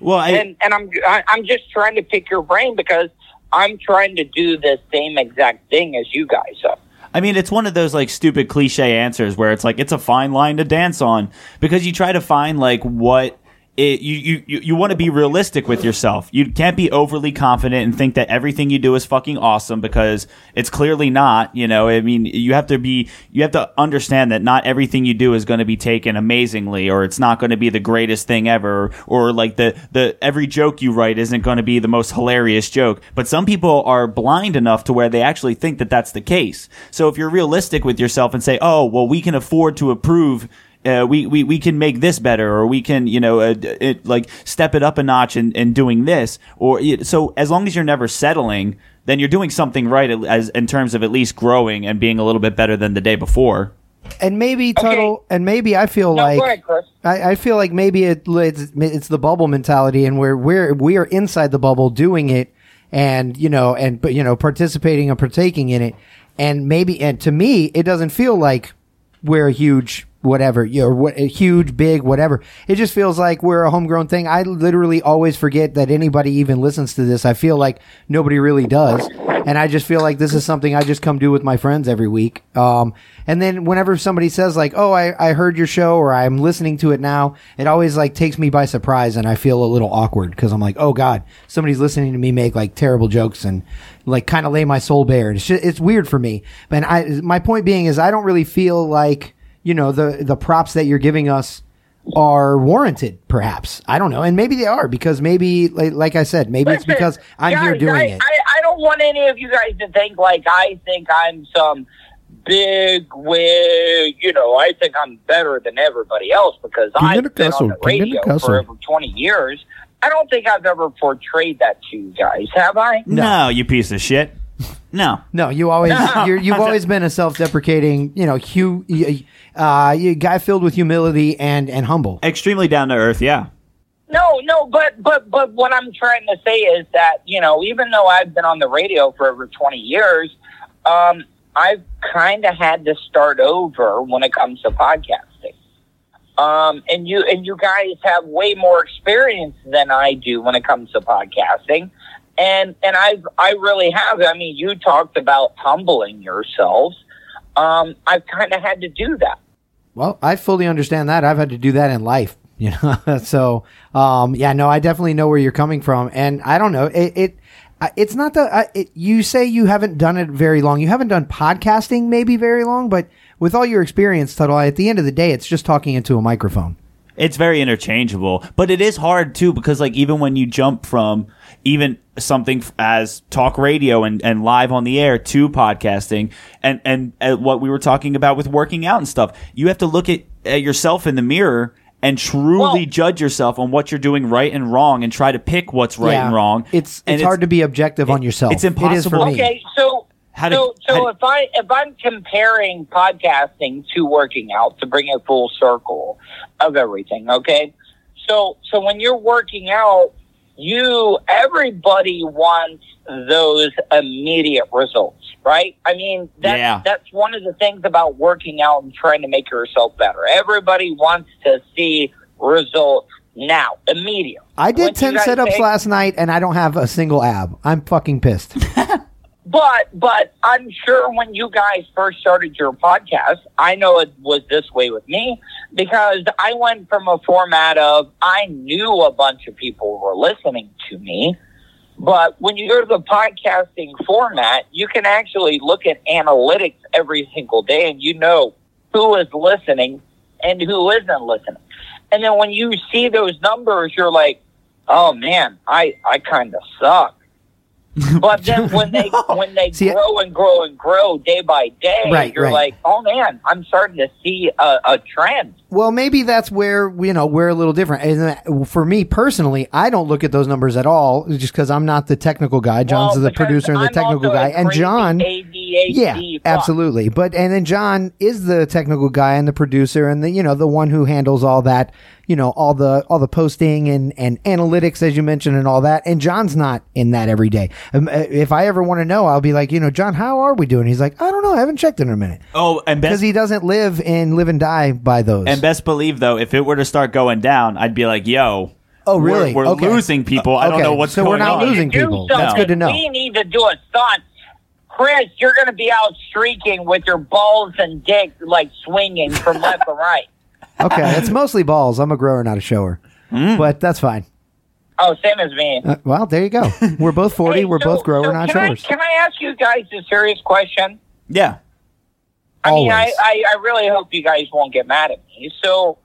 Well, I, and and I'm I, I'm just trying to pick your brain because I'm trying to do the same exact thing as you guys are. I mean, it's one of those like stupid cliche answers where it's like it's a fine line to dance on because you try to find like what it, you you you want to be realistic with yourself. You can't be overly confident and think that everything you do is fucking awesome because it's clearly not. You know, I mean, you have to be you have to understand that not everything you do is going to be taken amazingly, or it's not going to be the greatest thing ever, or like the the every joke you write isn't going to be the most hilarious joke. But some people are blind enough to where they actually think that that's the case. So if you're realistic with yourself and say, "Oh, well, we can afford to approve." Uh, we, we, we can make this better or we can, you know, uh, it, like step it up a notch in, in doing this. Or so as long as you're never settling, then you're doing something right as in terms of at least growing and being a little bit better than the day before. And maybe Tuttle, Okay. and maybe I feel No, like ahead, I, I feel like maybe it, it's it's the bubble mentality, and we're we're we are inside the bubble doing it, and you know, and but you know, participating and partaking in it, and maybe and to me, it doesn't feel like we're a huge whatever, you know, what huge, big, whatever. It just feels like we're a homegrown thing. I literally always forget that anybody even listens to this. I feel like nobody really does. And I just feel like this is something I just come do with my friends every week. Um, and then whenever somebody says like, "Oh, I, I heard your show" or "I'm listening to it now," it always like takes me by surprise, and I feel a little awkward because I'm like, "Oh God, somebody's listening to me make like terrible jokes and like kind of lay my soul bare." It's just, it's weird for me. But I, my point being is, I don't really feel like you know the the props that you're giving us are warranted. Perhaps I don't know, and maybe they are because maybe like, like I said, maybe it's because I'm here doing I, it. I, I don't want any of you guys to think like I think I'm some big wig. You know, I think I'm better than everybody else because King I've been castle, on the king the radio for over 20 years. I don't think I've ever portrayed that to you guys, have I? No, you piece of shit. No. No, you always <laughs> you're, you've <laughs> always been a self-deprecating, you know, hu- uh, you guy filled with humility and and humble. Extremely down to earth, yeah. No, no, but but but what I'm trying to say is that you know, even though I've been on the radio for over 20 years, um, I've kind of had to start over when it comes to podcasting. Um, and you and you guys have way more experience than I do when it comes to podcasting. And and I've I really have. I mean, you talked about humbling yourselves. Um, I've kind of had to do that. Well, I fully understand that. I've had to do that in life, <laughs> you know. so, um, yeah, no, I definitely know where you're coming from, and I don't know it. it it's not the I it, you say you haven't done it very long. You haven't done podcasting maybe very long, but with all your experience, Tuttle, at the end of the day, it's just talking into a microphone. It's very interchangeable, but it is hard too because like even when you jump from even something as talk radio and, and live on the air to podcasting and, and uh, what we were talking about with working out and stuff, you have to look at, at yourself in the mirror and truly Well- judge yourself on what you're doing right and wrong and try to pick what's right Yeah. and wrong. It's And it's, hard to be objective on yourself. it's It is for impossible. me. Okay, so How to- so so how to- if I if I'm comparing podcasting to working out to bring it full circle of everything, okay? So so when you're working out, you everybody wants those immediate results, right? I mean, that's Yeah. that's one of the things about working out and trying to make yourself better. Everybody wants to see results now, immediate. I did What ten guys sit-ups last night, and I don't have a single ab. I'm fucking pissed. <laughs> But but I'm sure when you guys first started your podcast, I know it was this way with me because I went from a format of I knew a bunch of people were listening to me. But when you go to the podcasting format, you can actually look at analytics every single day and you know who is listening and who isn't listening. And then when you see those numbers, you're like, oh man, I, I kind of suck But then when they <laughs> when they See, grow and grow and grow day by day, Right, you're right. like, oh man, I'm starting to see a, a trend. Well, maybe that's where you know we're a little different. And for me personally, I don't look at those numbers at all, just because I'm not the technical guy. John's Well, the producer and the I'm technical also a guy, and John. ADHD Yeah, fuck. absolutely. But and then John is the technical guy and the producer and the you know the one who handles all that, you know, all the all the posting and and analytics as you mentioned and all that. And John's not in that every day. Um, uh, if I ever want to know, I'll be like, you know, John, how are we doing? He's like, I don't know, I haven't checked in a minute Oh, and because he doesn't live and live and die by those. and best believe though, if it were to start going down, I'd be like, "Yo, Oh, we're- really? We're, Okay. losing people. I don't Okay. know what's So going we're not on." losing We need to do people. That's good to know. We need to do a stunt. Chris, you're going to be out streaking with your balls and dick like swinging from <laughs> left to right. okay, it's mostly balls. I'm a grower, not a shower, Mm. but that's fine. Oh, same as me. Uh, well, there you go. We're both forty. Hey, we're so- both grower, so not can I, showers. can I ask you guys a serious question? Yeah. I mean, I, I, I really hope you guys won't get mad at me. So,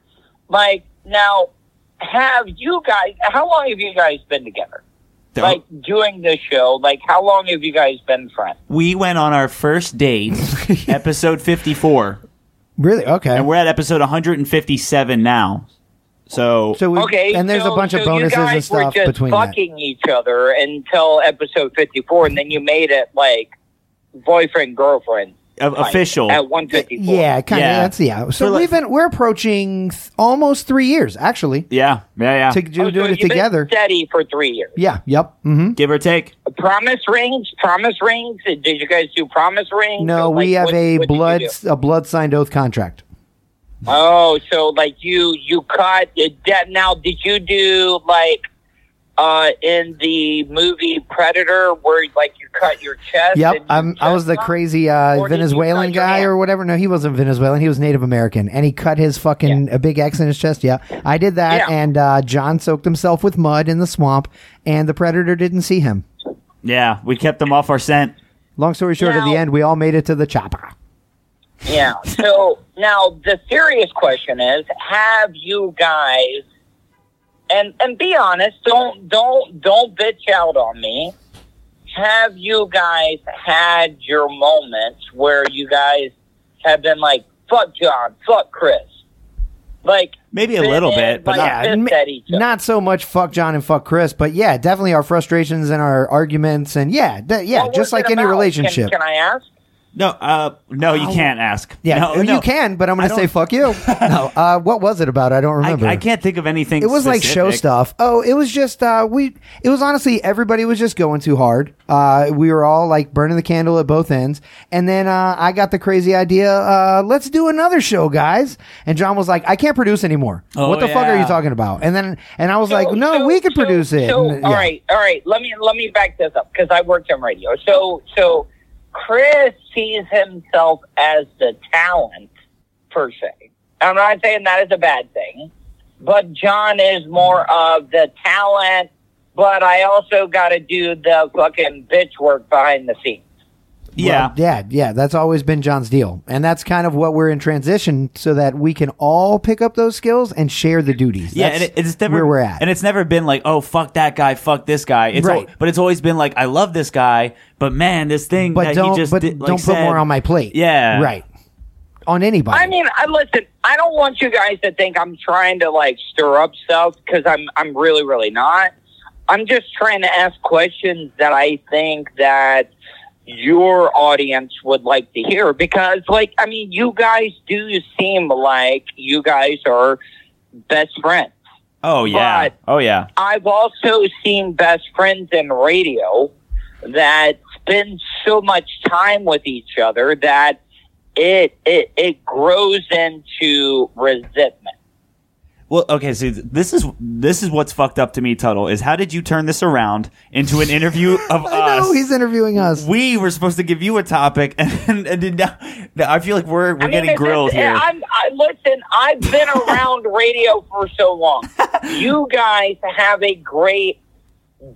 like, now, have you guys, how long have you guys been together? Like, doing this show, like, how long have you guys been friends? we went on our first date, <laughs> episode 54, Really? Okay. and we're at episode 157 now. So, so we, Okay, and there's so, a bunch so of bonuses you guys and stuff were just between that. fucking each other until episode 54, and then you made it, like, boyfriend, girlfriend. O- type official. At 154. Yeah, kind of. Yeah. That's yeah. So like- we've been we're approaching th- almost three years actually yeah, yeah, yeah. to do Oh, so doing it together. steady for three years. Yeah. Yep. Mm-hmm. Give or take. Promise rings, promise rings. Did you guys do promise rings? No, Or, we have what- a what blood a blood signed oath contract. Oh, so like you you cut it de- now? Did you do like uh in the movie Predator where like you cut your chest? Yep. and your I'm, I was the off? crazy uh, Or did you Venezuelan guy or whatever. No, he wasn't Venezuelan. He was Native American, and he cut his fucking a big X in his chest. Yeah, I did that, Yeah. and uh, John soaked himself with mud in the swamp, and the predator didn't see him. Yeah, we kept them off our scent. Long story short, at the end, we all made it to the chopper. Yeah. So now the serious question is: Have you guys? And and be honest. Don't don't don't bitch out on me. Have you guys had your moments where you guys have been like, "Fuck John, fuck Chris," like Maybe a little bit, but not- pissed n- at each other? Not so much fuck John and fuck Chris, but yeah, definitely our frustrations and our arguments, and yeah, yeah, What just like any relationship. Can, can I ask? No, uh, no, you can't ask. yeah, no, you no. can, but I'm going to say fuck you. <laughs> no, uh, what was it about? I don't I, remember. I can't think of anything. It was like show specific. stuff. Oh, it was just uh we it was honestly everybody was just going too hard. Uh we were all like burning the candle at both ends. And then uh I got the crazy idea, uh let's do another show, guys. And John was like, I can't produce anymore. Oh, what the fuck are you yeah. talking about? And then and I was like, No, so- we could so- produce it. So, And, all yeah. right, all right. Let me let me back this up because I worked on radio. So, so Chris sees himself as the talent per se. I'm not saying that is a bad thing, but John is more of the talent. But I also got to do the fucking bitch work behind the scenes. Yeah, Well, yeah, yeah. That's always been John's deal, and that's kind of what we're in transition, so that we can all pick up those skills and share the duties. yeah, That's and it, it's never where we're at. and it's never been like, oh, fuck that guy, fuck this guy. It's Right. al- but it's always been like, I love this guy, but man, this thing but that don't, he just but did, like, don't put said- more on my plate. Yeah. right. On anybody. I mean, I listen. I don't want you guys to think I'm trying to like stir up stuff because I'm I'm really really not. I'm just trying to ask questions that I think that your audience would like to hear because like I mean, you guys do seem like you guys are best friends. Oh yeah, But- oh yeah. I've also seen best friends in radio that spend so much time with each other that it it, it grows into resentment. Well, okay, so this is this is what's fucked up to me, Tuttle. Is how did you turn this around into an interview <laughs> of I know he's interviewing us. we were supposed to give you a topic, <laughs> and, and, and now, now I feel like we're we're I mean, getting it's- grilled it's- here. I'm, I, listen, I've been around <laughs> radio for so long. You guys have a great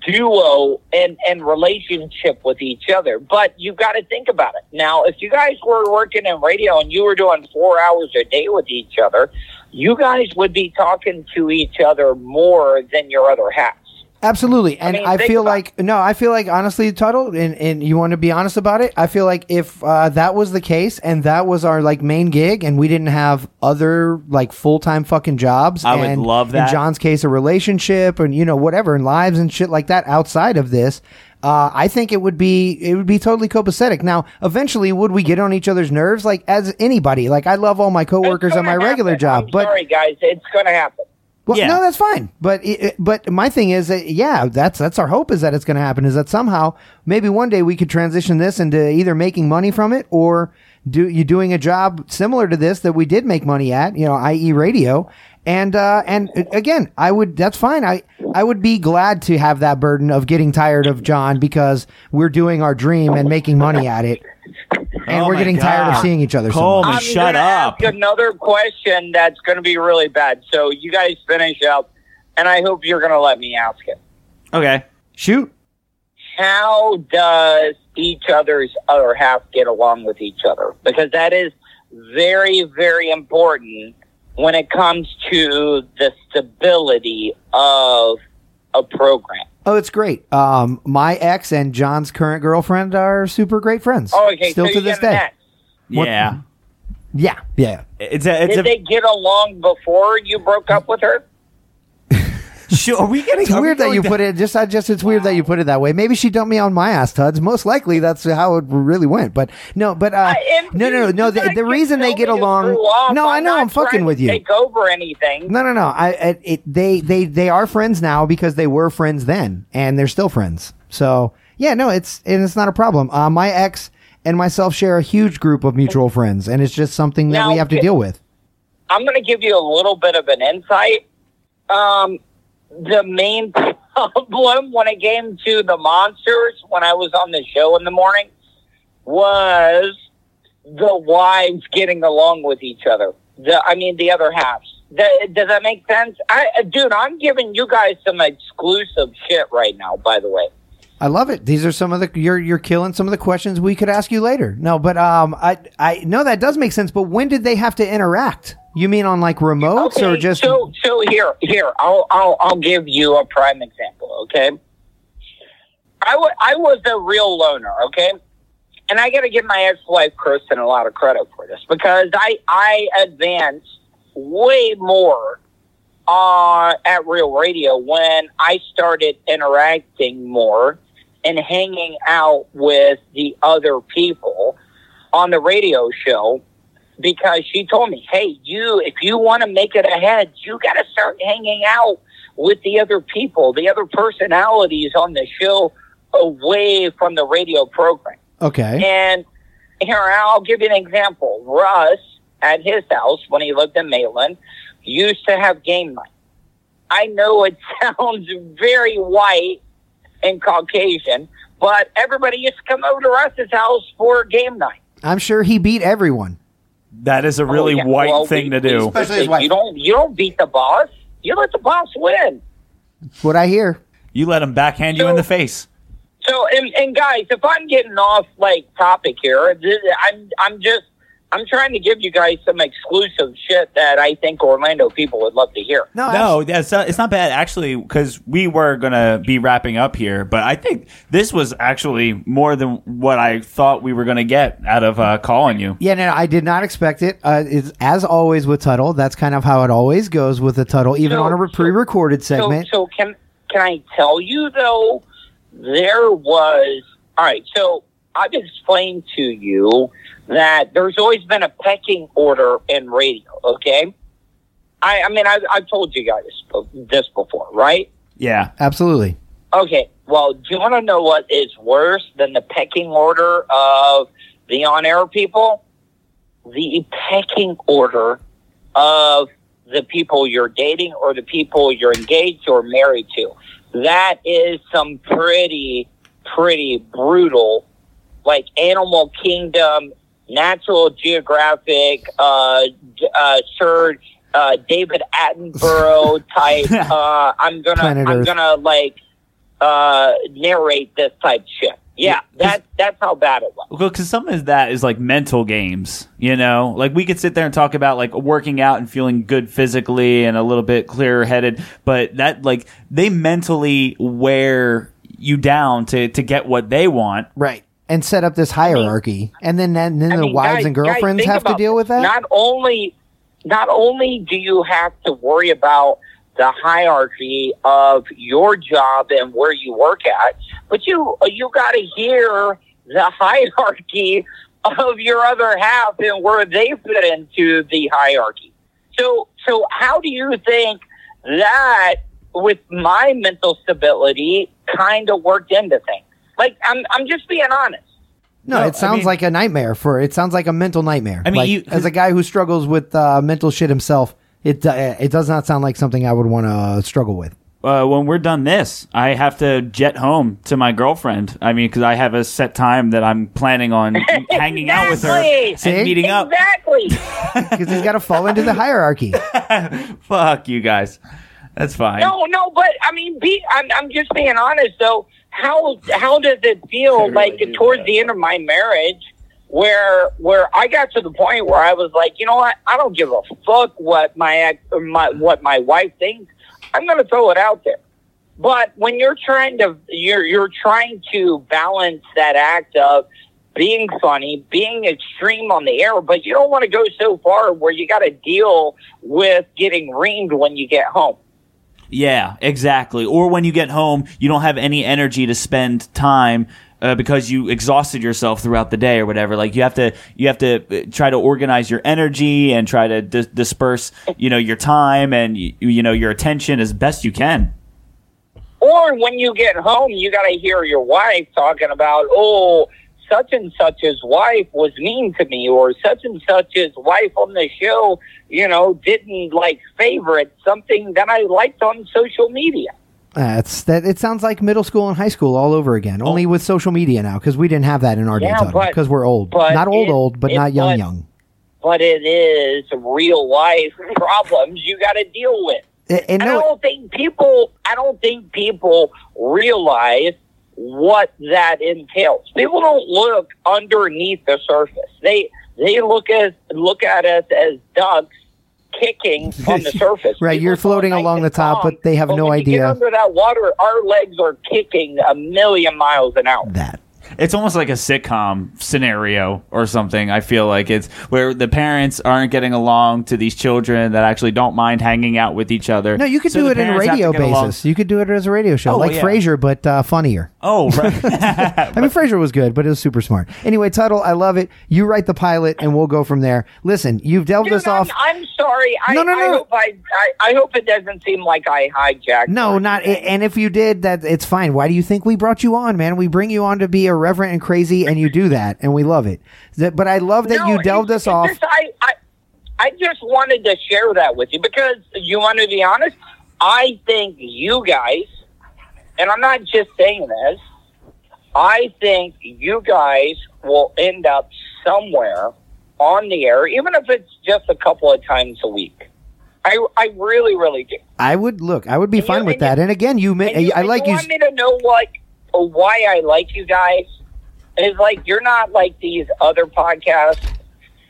duo and, and relationship with each other, but you've got to think about it. Now, if you guys were working in radio and you were doing four hours a day with each other, you guys would be talking to each other more than your other halves. Absolutely, and I, mean, think feel like no, I feel like honestly, Tuttle, and, and you want to be honest about it. I feel like if uh, that was the case, and that was our like main gig, and we didn't have other like full time fucking jobs, I would love that. In John's case, a relationship, and you know whatever, and lives and shit like that outside of this. Uh, I think it would be it would be totally copacetic. Now, eventually, would we get on each other's nerves? Like as anybody, like I love all my coworkers on gonna my regular job, I'm but sorry, guys, it's going to happen. well, Yeah. no, that's fine. But it, it- but my thing is that yeah, that's that's our hope is that it's going to happen. Is that somehow maybe one day we could transition this into either making money from it or do you doing a job similar to this that we did make money at, you know, i.e. radio. And uh, and again, I would that's fine. I I would be glad to have that burden of getting tired of John because we're doing our dream and making money at it, and Oh we're my getting tired of seeing each other. So Cole, much. shut up. Ask another question that's going to be really bad. So you guys finish up, and I hope you're going to let me ask it. Okay. Shoot. How does each other's other half get along with each other? Because that is very, very important when it comes to the stability of a program. Oh, it's great. Um, my ex and John's current girlfriend are super great friends. Oh, okay. Still so to you this get an day. ex. What- Yeah. Yeah, yeah. It's a. It's Did a. they get along before you broke up with her? Sure, are we getting? It's weird that you put it. Just, I just, it's weird that you put it that way. Maybe she dumped me on my ass, Tuds. Most likely, that's how it really went. But no, but uh, I am- no, no, no. The, the reason they get along. screw off. No, I know. I'm fucking with you. Take over anything. No, no, no. I, I it, they, they, they are friends now because they were friends then, and they're still friends. So yeah, no, it's and it's not a problem. Uh, my ex and myself share a huge group of mutual friends, and it's just something that Now, we have to deal with. I'm going to give you a little bit of an insight. Um, the main <laughs> problem when it came to the monsters, when I was on the show in the morning, was the wives getting along with each other. The, I mean, the other halves. Th- does that make sense? I, dude, I'm giving you guys some exclusive shit right now. By the way, I love it. These are some of the you're you're killing some of the questions we could ask you later. No, but um, I I know that does make sense. But when did they have to interact? You mean on like remotes or just? so so here here I'll I'll I'll give you a prime example. Okay, I wa- I was a real loner. Okay, and I got to give my ex-wife Kristen a lot of credit for this because I I advanced way more uh, at Real Radio when I started interacting more and hanging out with the other people on the radio show because she told me, "Hey, you if you want to make it ahead, you got to start hanging out with the other people, the other personalities on the show away from the radio program." Okay. And here, I'll give you an example. Russ, at his house, when he lived in Maitland, used to have game night. I know it <laughs> sounds very white and Caucasian, but everybody used to come over to Russ's house for game night. I'm sure he beat everyone. That is a oh, really Oh, yeah. white Well, thing we- to do. Especially. You don't you don't beat the boss. You let the boss win. That's what I hear. You let him backhand you in the face. So, and, and guys, if I'm getting off like topic here, I'm I'm just I'm trying to give you guys some exclusive shit that I think Orlando people would love to hear. No, No, that's not, it's not bad actually because we were gonna be wrapping up here, but I think this was actually more than what I thought we were gonna get out of uh, calling you. Yeah, no, I did not expect it. Uh, it's, as always with Tuttle, that's kind of how it always goes with the Tuttle, even So- on a re- pre-recorded So, segment. so can can I tell you though? There was all right. So I've explained to you that there's always been a pecking order in radio. Okay. I, I mean, I, I've told you guys this before, right? Yeah. Absolutely. Okay. Well, do you want to know what is worse than the pecking order of the on-air people? The pecking order of the people you're dating or the people you're engaged or married to. That is some pretty, pretty brutal, like Animal Kingdom, Natural Geographic, uh, uh, Sir uh, David Attenborough <laughs> type. uh, I'm gonna, Planet I'm Earth. gonna like uh, narrate this type shit. Yeah, that that's how bad it was. Well, because some of that is like mental games, you know. Like we could sit there and talk about like working out and feeling good physically and a little bit clearer headed, but that like they mentally wear you down to to get what they want. Right. And set up this hierarchy. and then, then, then I the mean, wives guys- and girlfriends think have to deal with that? Not only, not only do you have to worry about the hierarchy of your job and where you work at, but you you got to hear the <laughs> hierarchy of your other half and where they fit into the hierarchy. So, so how do you think that, with my mental stability, kind of worked into things? Like, I'm I'm just being honest. No, No, it sounds mean- like a nightmare for. It sounds like a mental nightmare. I mean, Like, you- as a guy who struggles with uh, mental shit himself, it uh, it does not sound like something I would want to uh, struggle with. uh, when we're done this, I have to jet home to my girlfriend. I mean, because I have a set time that I'm planning on <laughs> hanging out with her See? and meeting up. Exactly. <laughs> Because he's got to fall into the hierarchy. <laughs> Fuck you guys. That's fine. No, no, but I mean, be, I'm, I'm just being honest though. How how does it feel like towards the end of my marriage, where where I got to the point where I was like, you know what, I don't give a fuck what my ex, my what my wife thinks. I'm going to throw it out there. But when you're trying to you're you're trying to balance that act of being funny, being extreme on the air, but you don't want to go so far where you got to deal with getting reamed when you get home. Yeah, exactly. Or when you get home, you don't have any energy to spend time uh, because you exhausted yourself throughout the day or whatever. Like you have to, you have to uh, try to organize your energy and try to dis- disperse, you know, your time and you, you know your attention as best you can. Or when you get home, you got to hear your wife talking about, oh, such and such's wife was mean to me, or such and such's wife on the show, you know, didn't like favorite something that I liked on social media. Uh, that. It sounds like middle school and high school all over again, only with social media now. Because we didn't have that in our Yeah, day, because we're old, not old, it- old, but it- not young, but- young. But it is real life <laughs> problems you got to deal with. And, and I don't think people. I don't think people realize what that entails. People don't look underneath the surface. They they look at look at us as ducks kicking <laughs> on the surface. Right, People you're floating along the top, calm, but they have no you get idea- under that water, our legs are kicking a million miles an hour. that. It's almost like a sitcom scenario or something. I feel like it's where the parents aren't getting along to these children that actually don't mind hanging out with each other. No, you could So do it in a parents have to radio get along. basis. You could do it as a radio show, Oh, like yeah. Frasier, but uh, funnier. Oh, right. <laughs> I mean, Frasier was good, but it was super smart. Anyway, Tuttle, I love it. You write the pilot, and we'll go from there. Listen, you've delved Dude, us I'm, off. I'm sorry. I, No, no, I no. hope I, I, I hope it doesn't seem like I hijacked. No, not. And if you did, that it's fine. Why do you think we brought you on, man? We bring you on to be irreverent and crazy, and you do that, and we love it. But I love that No, you delved us off. just- I, I, I just wanted to share that with you because you want to be honest. I think you guys, and I'm not just saying this. I think you guys will end up somewhere on the air, even if it's just a couple of times a week. I, I really, really do. I would look. I would be And you- fine with and you- that. And again, you, may, And you, I like you you. want me to know like why I like you guys is like you're not like these other podcasts,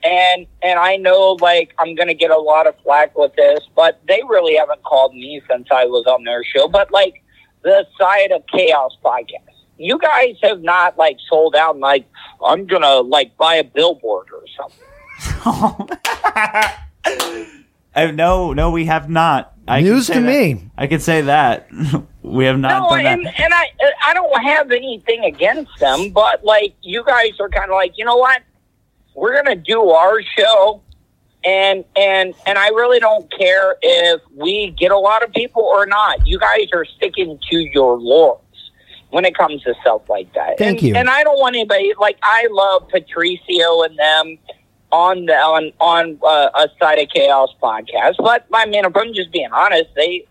and and I know like I'm gonna get a lot of flack with this, but they really haven't called me since I was on their show. But like the side of chaos podcast, you guys have not like sold out. And, like I'm gonna like buy a billboard or something. <laughs> <laughs> Uh, no, no, we have not. I News to that- me. I could say that <laughs> we have not No, done and, that. and I I don't have anything against them, but like you guys are kind of like, you know what? We're gonna do our show, and and and I really don't care if we get a lot of people or not. You guys are sticking to your laws when it comes to stuff like that. Thank and, you. And I don't want anybody like I love Patricio and them on the on on uh, a side of chaos podcast, but I mean, if I'm just being honest, they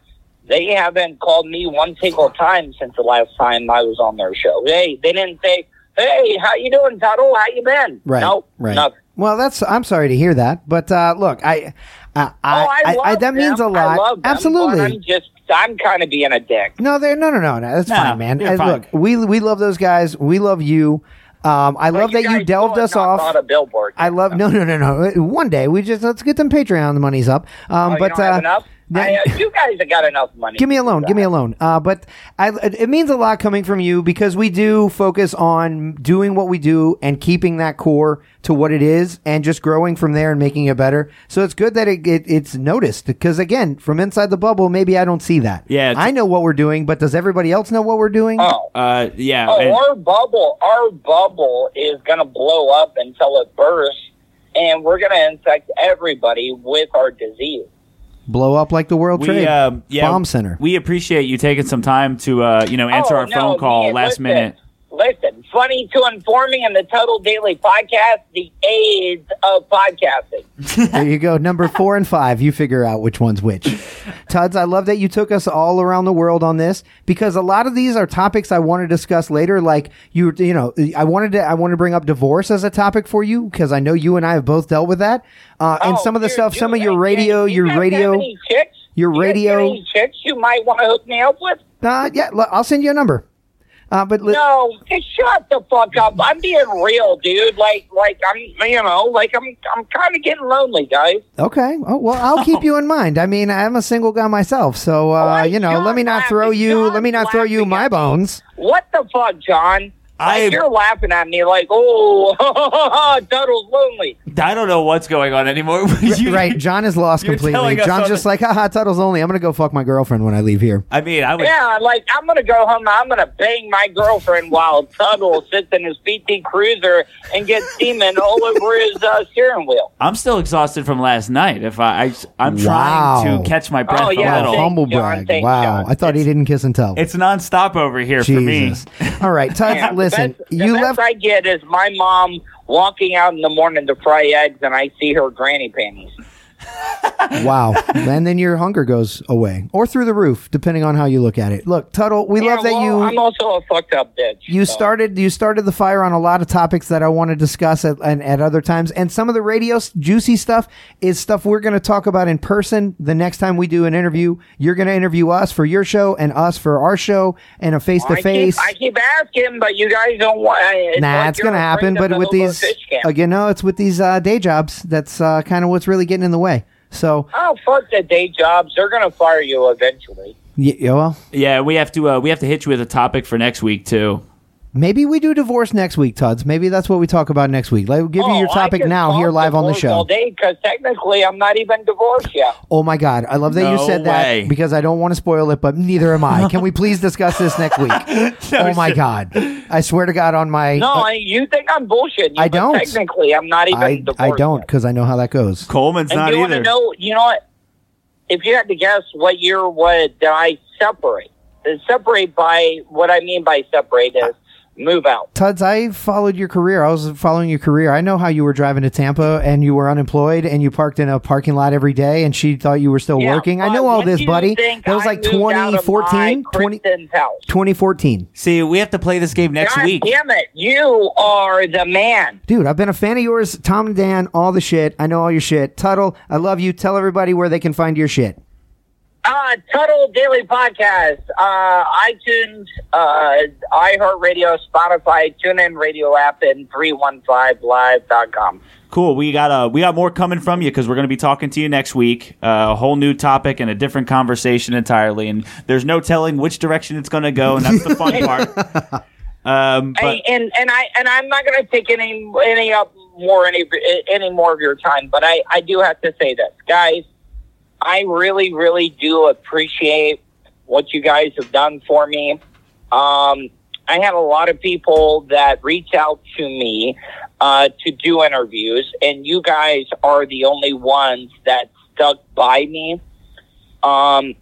they haven't called me one single time since the last time I was on their show. Hey, they didn't say, "Hey, how you doing, Tuttle? How you been?" Right. Nope, right. nothing. Well, that's. I'm sorry to hear that, but uh, look, I, I, I, oh, I, I, I- that means a lot. I love them, Absolutely. But I'm just I'm kind of being a dick. No, they're no, no, no, no. That's No, fine, man. you're fine. Look, we we love those guys. We love you. Um, I love that you delved us off. A billboard. I love no, no, no, no. One day we just let's get them Patreon monies up. Um, Oh, but uh, I, uh, you guys have got enough money. Give me a loan. Give me a loan. Uh, but I, it means a lot coming from you because we do focus on doing what we do and keeping that core to what it is and just growing from there and making it better. So it's good that it, it it's noticed because again, from inside the bubble, maybe I don't see that. Yeah, I know what we're doing, but does everybody else know what we're doing? Oh. Uh, yeah. Oh, and- our bubble, our bubble is going to blow up until it bursts, and we're going to infect everybody with our disease. Blow up like the World Trade we um, yeah, Bomb Center. We appreciate you taking some time to uh, you know answer Oh, our no, phone call last listen, minute. Listen, funny to informing in the Tuttle Daily Podcast, the AIDS of podcasting. <laughs> there you go. Number four and five. You figure out which one's which. Tuds, I love that you took us all around the world on this because a lot of these are topics I want to discuss later. Like you, you know, I wanted to, I want to bring up divorce as a topic for you because I know you and I have both dealt with that. Uh, and Oh, some of the stuff, dude, some of your radio, you your radio. your You radio- chicks you might want to hook me up with? Uh, yeah, I'll send you a number. Uh, but li- No, just shut the fuck up. I'm being real, dude. Like, like I'm, you know, like I'm, I'm kind of getting lonely, guys. okay. Oh, well, I'll <laughs> keep you in mind. I mean, I'm a single guy myself, so uh, Why you know, let me not throw you, let me not throw you my bones. What the fuck, John? I- Like, you're laughing at me like, oh, <laughs> Tuttle's lonely. I don't know what's going on anymore. <laughs> You- right, John is lost completely. John's just the- like, haha, Tuttle's only. I'm gonna go fuck my girlfriend when I leave here. I mean, I would. Yeah, like I'm gonna go home. I'm gonna bang my girlfriend while Tuttle sits in his PT Cruiser and gets semen all over his uh, steering wheel. I'm still exhausted from last night. If I, I I'm Wow. trying to catch my breath Oh, yeah, a Wow, little. humble brag. thanks, wow, John. I thought he didn't kiss and tell. It's nonstop over here for me. All right, Tuds, <laughs> Yeah, the listen, best- the you best left. I get is my mom walking out in the morning to fry eggs, and I see her granny panties. <laughs> wow, and then your hunger goes away, or through the roof, depending on how you look at it. Look, Tuttle, we Yeah, love that well, you. I'm also a fucked up bitch. you so. started you started the fire on a lot of topics that I want to discuss at, and at other times, and some of the radio juicy stuff is stuff we're going to talk about in person the next time we do an interview. You're going to interview us for your show and us for our show, and a face to face. I keep asking, but you guys don't want. It's Nah, like it's gonna happen, but with these again, no, it's with these uh, day jobs. That's uh, kind of what's really getting in the way. So, Oh fuck the day jobs! They're gonna fire you eventually. yeah, well, Yeah, we have to. Uh, we have to hit you with a topic for next week too. Maybe we do divorce next week, Tuds. Maybe that's what we talk about next week. Like, we'll give you Oh, your topic now here live on the divorce All show. day, because technically I'm not even divorced yet. Oh my God, I love that you said way. that because I don't want to spoil it, but neither am I. <laughs> Can we please discuss this next week? <laughs> oh my God, I swear to God, on my No, uh, I, you think I'm bullshitting you, I don't. Technically, I'm not even I divorced. I don't because I know how that goes. Coleman's And not you want to either. know? You know what? If you had to guess, what year would I separate? Separate by what I mean by separate is move out. Tuds, I followed your career. I was following your career. I know how you were driving to Tampa and you were unemployed and you parked in a parking lot every day and she thought you were still Yeah, working. I know all this, buddy. That was like moved 2014, 20, 2014. See, we have to play this game next God week. damn it! You are the man. Dude, I've been a fan of yours. Tom and Dan, all the shit. I know all your shit. Tuttle, I love you. Tell everybody where they can find your shit. Uh, Tuttle Daily Podcast, uh, iTunes, uh, iHeartRadio, Spotify, TuneIn Radio app, and 315live.com. Cool. We got uh, we got more coming from you because we're going to be talking to you next week. Uh, a whole new topic and a different conversation entirely. And there's no telling which direction it's going to go, and that's the fun <laughs> part. Um, but and, and and I and I'm not going to take any any up more any any more of your time, but I I do have to say this, guys. I really really do appreciate what you guys have done for me. Um, I had a lot of people that reach out to me uh, to do interviews, and you guys are the only ones that stuck by me. Um,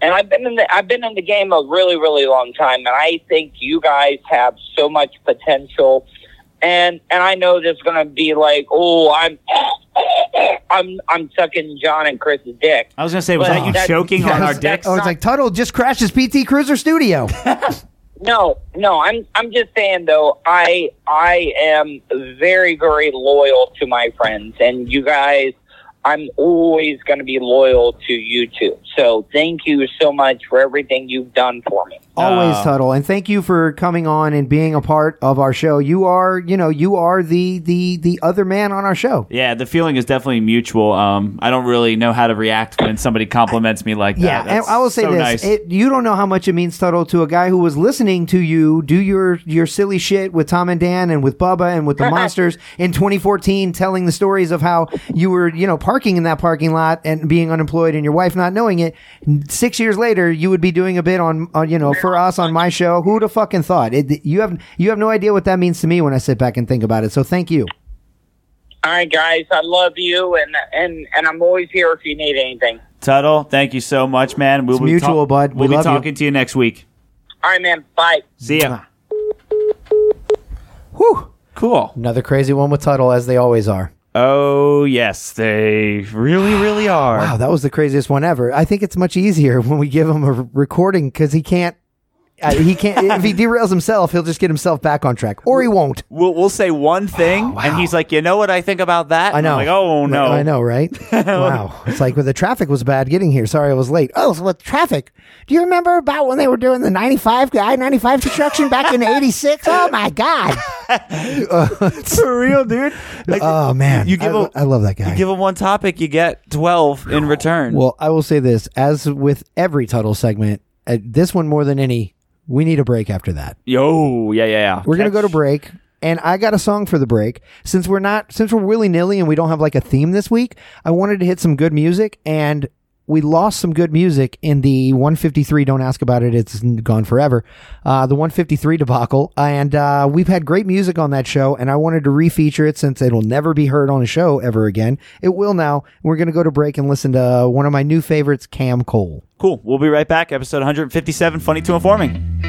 and I've been in the I've been in the game a really really long time, and I think you guys have so much potential. And and I know there's gonna be like, oh, I'm I'm I'm sucking John and Chris's dick. I was going to say, was Well, that you that- choking on our that's- dicks? Oh, it's like Tuttle just crashed his PT Cruiser studio. <laughs> No, no, I'm I'm just saying though, I I am very very loyal to my friends, and you guys, I'm always going to be loyal to you two. So thank you so much for everything you've done for me. Always, Oh. Tuttle, and thank you for coming on and being a part of our show. You are, you know, you are the the the other man on our show. Yeah, the feeling is definitely mutual. Um, I don't really know how to react when somebody compliments me like that. Yeah, and I will say so this: nice. it, you don't know how much it means, Tuttle, to a guy who was listening to you do your your silly shit with Tom and Dan and with Bubba and with the <laughs> monsters in 2014, telling the stories of how you were, you know, parking in that parking lot and being unemployed and your wife not knowing it. Six years later, you would be doing a bit on, on you know, for us on my show. Who'd have fucking thought? It, you have you have no idea what that means to me when I sit back and think about it. So thank you. All right, guys, I love you, and and and I'm always here if you need anything. Tuttle, thank you so much, man. We'll It's be mutual, bud. We We'll be love you. talking to you next week. All right, man. Bye. See ya. Whew. Cool. Another crazy one with Tuttle, as they always are. Oh yes, they really, really <sighs> are. Wow, that was the craziest one ever. I think it's much easier <laughs> when we give him a recording because he can't. Uh, he can't. if he <laughs> derails himself, he'll just get himself back on track, or he won't. We'll, we'll say one thing, and he's like, "You know what I think about that?" I know. I'm like, "Oh no, I know, right? <laughs> wow. It's like, well, the traffic was bad getting here. Sorry, I was late. Oh, so with traffic. Do you remember about when they were doing the 95 I 95 construction back in 86? Oh, my God. <laughs> for real, dude." Like, Oh, man. You give I, him- I love that guy. you give him one topic, you get twelve in return. Well, I will say this as with every Tuttle segment, uh, this one more than any, we need a break after that. Yo, yeah, yeah, yeah. We're gonna go to break, and I got a song for the break. Since we're not, since we're willy nilly and we don't have like a theme this week, I wanted to hit some good music, and we lost some good music in the 153. Don't ask about it; it's gone forever. Uh, the 153 debacle, and uh, we've had great music on that show, and I wanted to refeature it since it'll never be heard on a show ever again. It will now. We're gonna go to break and listen to one of my new favorites, Cam Cole. Cool. We'll be right back. Episode 157. Funny to informing.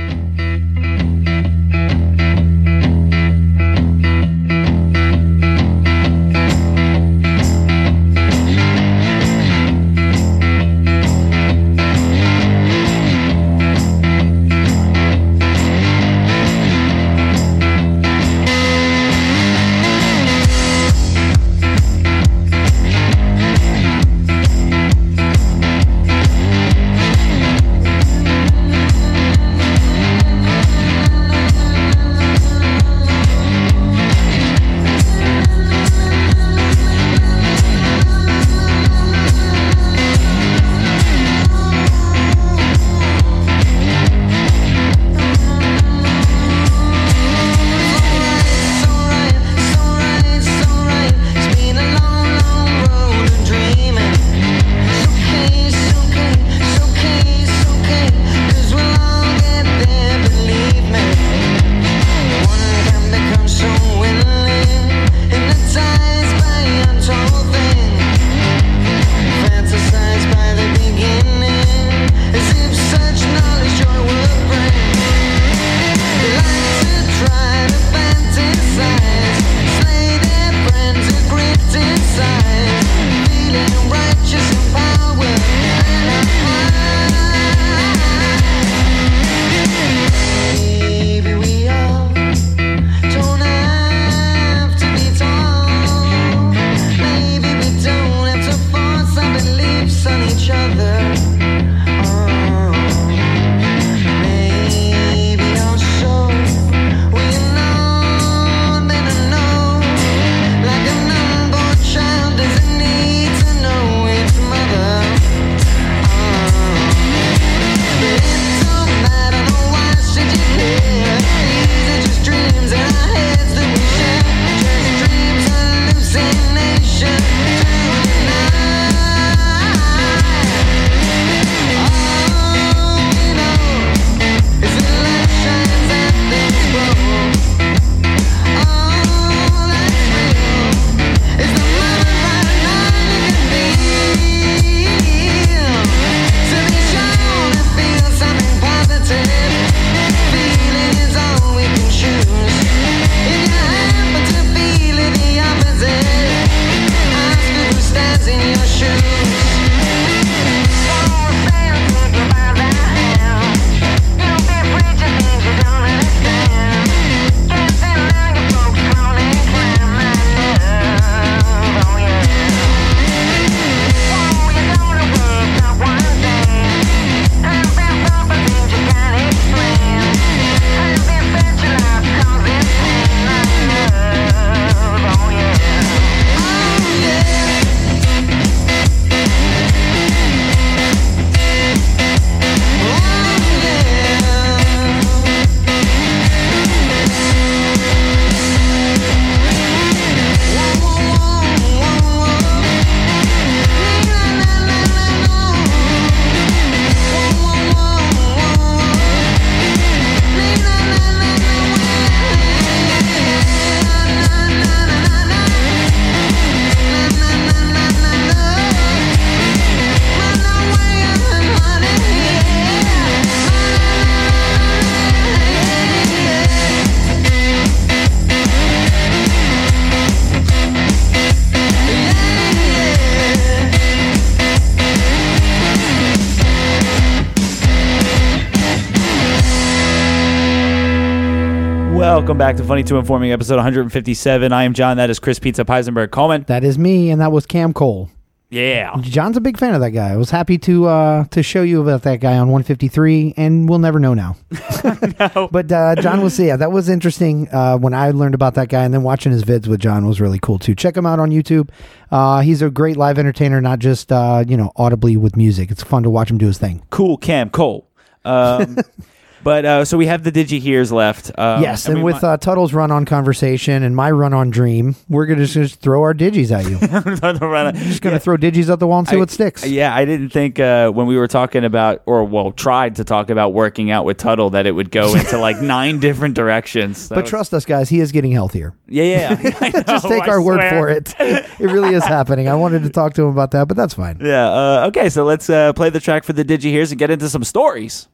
Back to Funny to Informing episode 157. I am John. That is Chris Pizza Peisenberg Coleman. That is me, and that was Cam Cole. Yeah. John's a big fan of that guy. I was happy to uh, to show you about that guy on 153, and we'll never know now. <laughs> <laughs> But uh, John was yeah, that was interesting. Uh, when I learned about that guy, and then watching his vids with John was really cool too. Check him out on YouTube. Uh, he's a great live entertainer, not just uh, you know audibly with music. It's fun to watch him do his thing. Cool Cam Cole. Um, <laughs> but uh, so we have the Digi Hears left. Um, yes, and, we with uh, Tuttle's run on conversation and my run on dream, we're gonna just, just throw our digis at you. <laughs> I'm just gonna throw digis at the wall and see what sticks. Yeah, I didn't think uh, when we were talking about, or well, tried to talk about working out with Tuttle that it would go into <laughs> like nine different directions. That But was- trust us, guys, he is getting healthier. yeah, yeah, <laughs> I Just take I our word for it. it really is happening. I wanted to talk to him about that, but that's fine. Yeah. Uh, okay, so let's uh, play the track for the Digi Hears and get into some stories.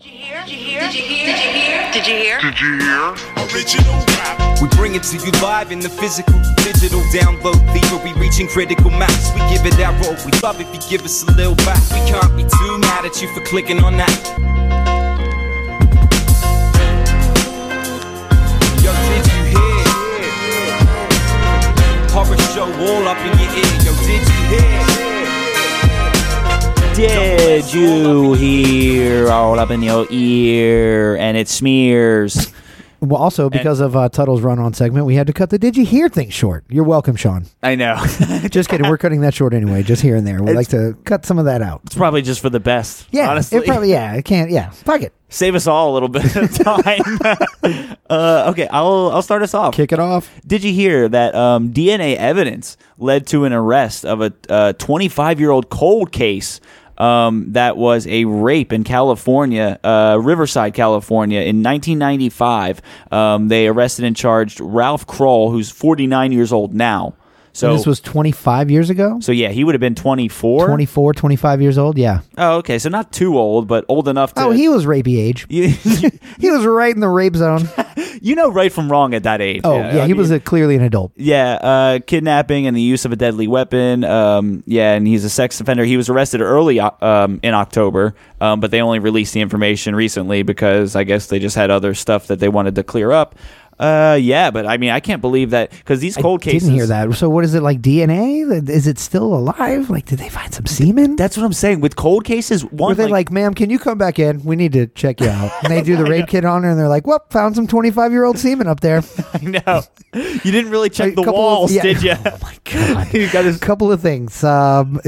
Did you hear? Did you hear? Did you hear? Did you hear? Did you hear? Original rap. We bring it to you live in the physical, digital download lever. We reaching critical mass. We give it that roll. We love if you give us a little back. We can't be too mad at you for clicking on that. Yo, did you hear? Horror show all up in your ear. Yo, did you hear? Did you hear all up in your ear and it smears? Well, also because of uh, Tuttle's run on segment, we had to cut the Did You Hear thing short. You're welcome, Sean. I know. <laughs> Just kidding. We're cutting that short anyway, just here and there. We like to cut some of that out. it's probably just for the best. Yeah, honestly. it probably yeah. It can't. Yeah, fuck it. Save us all a little bit of <laughs> time. <laughs> uh, okay, I'll I'll start us off. Kick it off. Did you hear that um, DNA evidence led to an arrest of a 25 year old cold case um, that was a rape in California, uh, Riverside, California, in 1995? Um, they arrested and charged Ralph Kroll, who's 49 years old now. So this was 25 years ago. so yeah, he would have been 24. 24, 25 years old. Yeah. Oh, okay, so not too old, but old enough to. Oh, he was rapey age. <laughs> He was right in the rape zone. <laughs> you know right from wrong at that age. Oh yeah, I he was a, clearly an adult. Yeah, uh, kidnapping and the use of a deadly weapon. Um, yeah, and he's a sex offender. He was arrested early uh, um, in October, um, but they only released the information recently because I guess they just had other stuff that they wanted to clear up. Uh, yeah, but I mean, I can't believe that because these cold I cases. didn't hear that. So what is it like DNA? Is it still alive? Like, did they find some semen? That's what I'm saying. With cold cases, one Were they like, ma'am, can you come back in? We need to check you out. And they do the rape <laughs> kit on her, and they're like, "Whoop, found some twenty-five-year-old semen up there." <laughs> I know you didn't really check the couple of- walls, yeah. did you? <laughs> Oh my god! you got A couple of things. Um,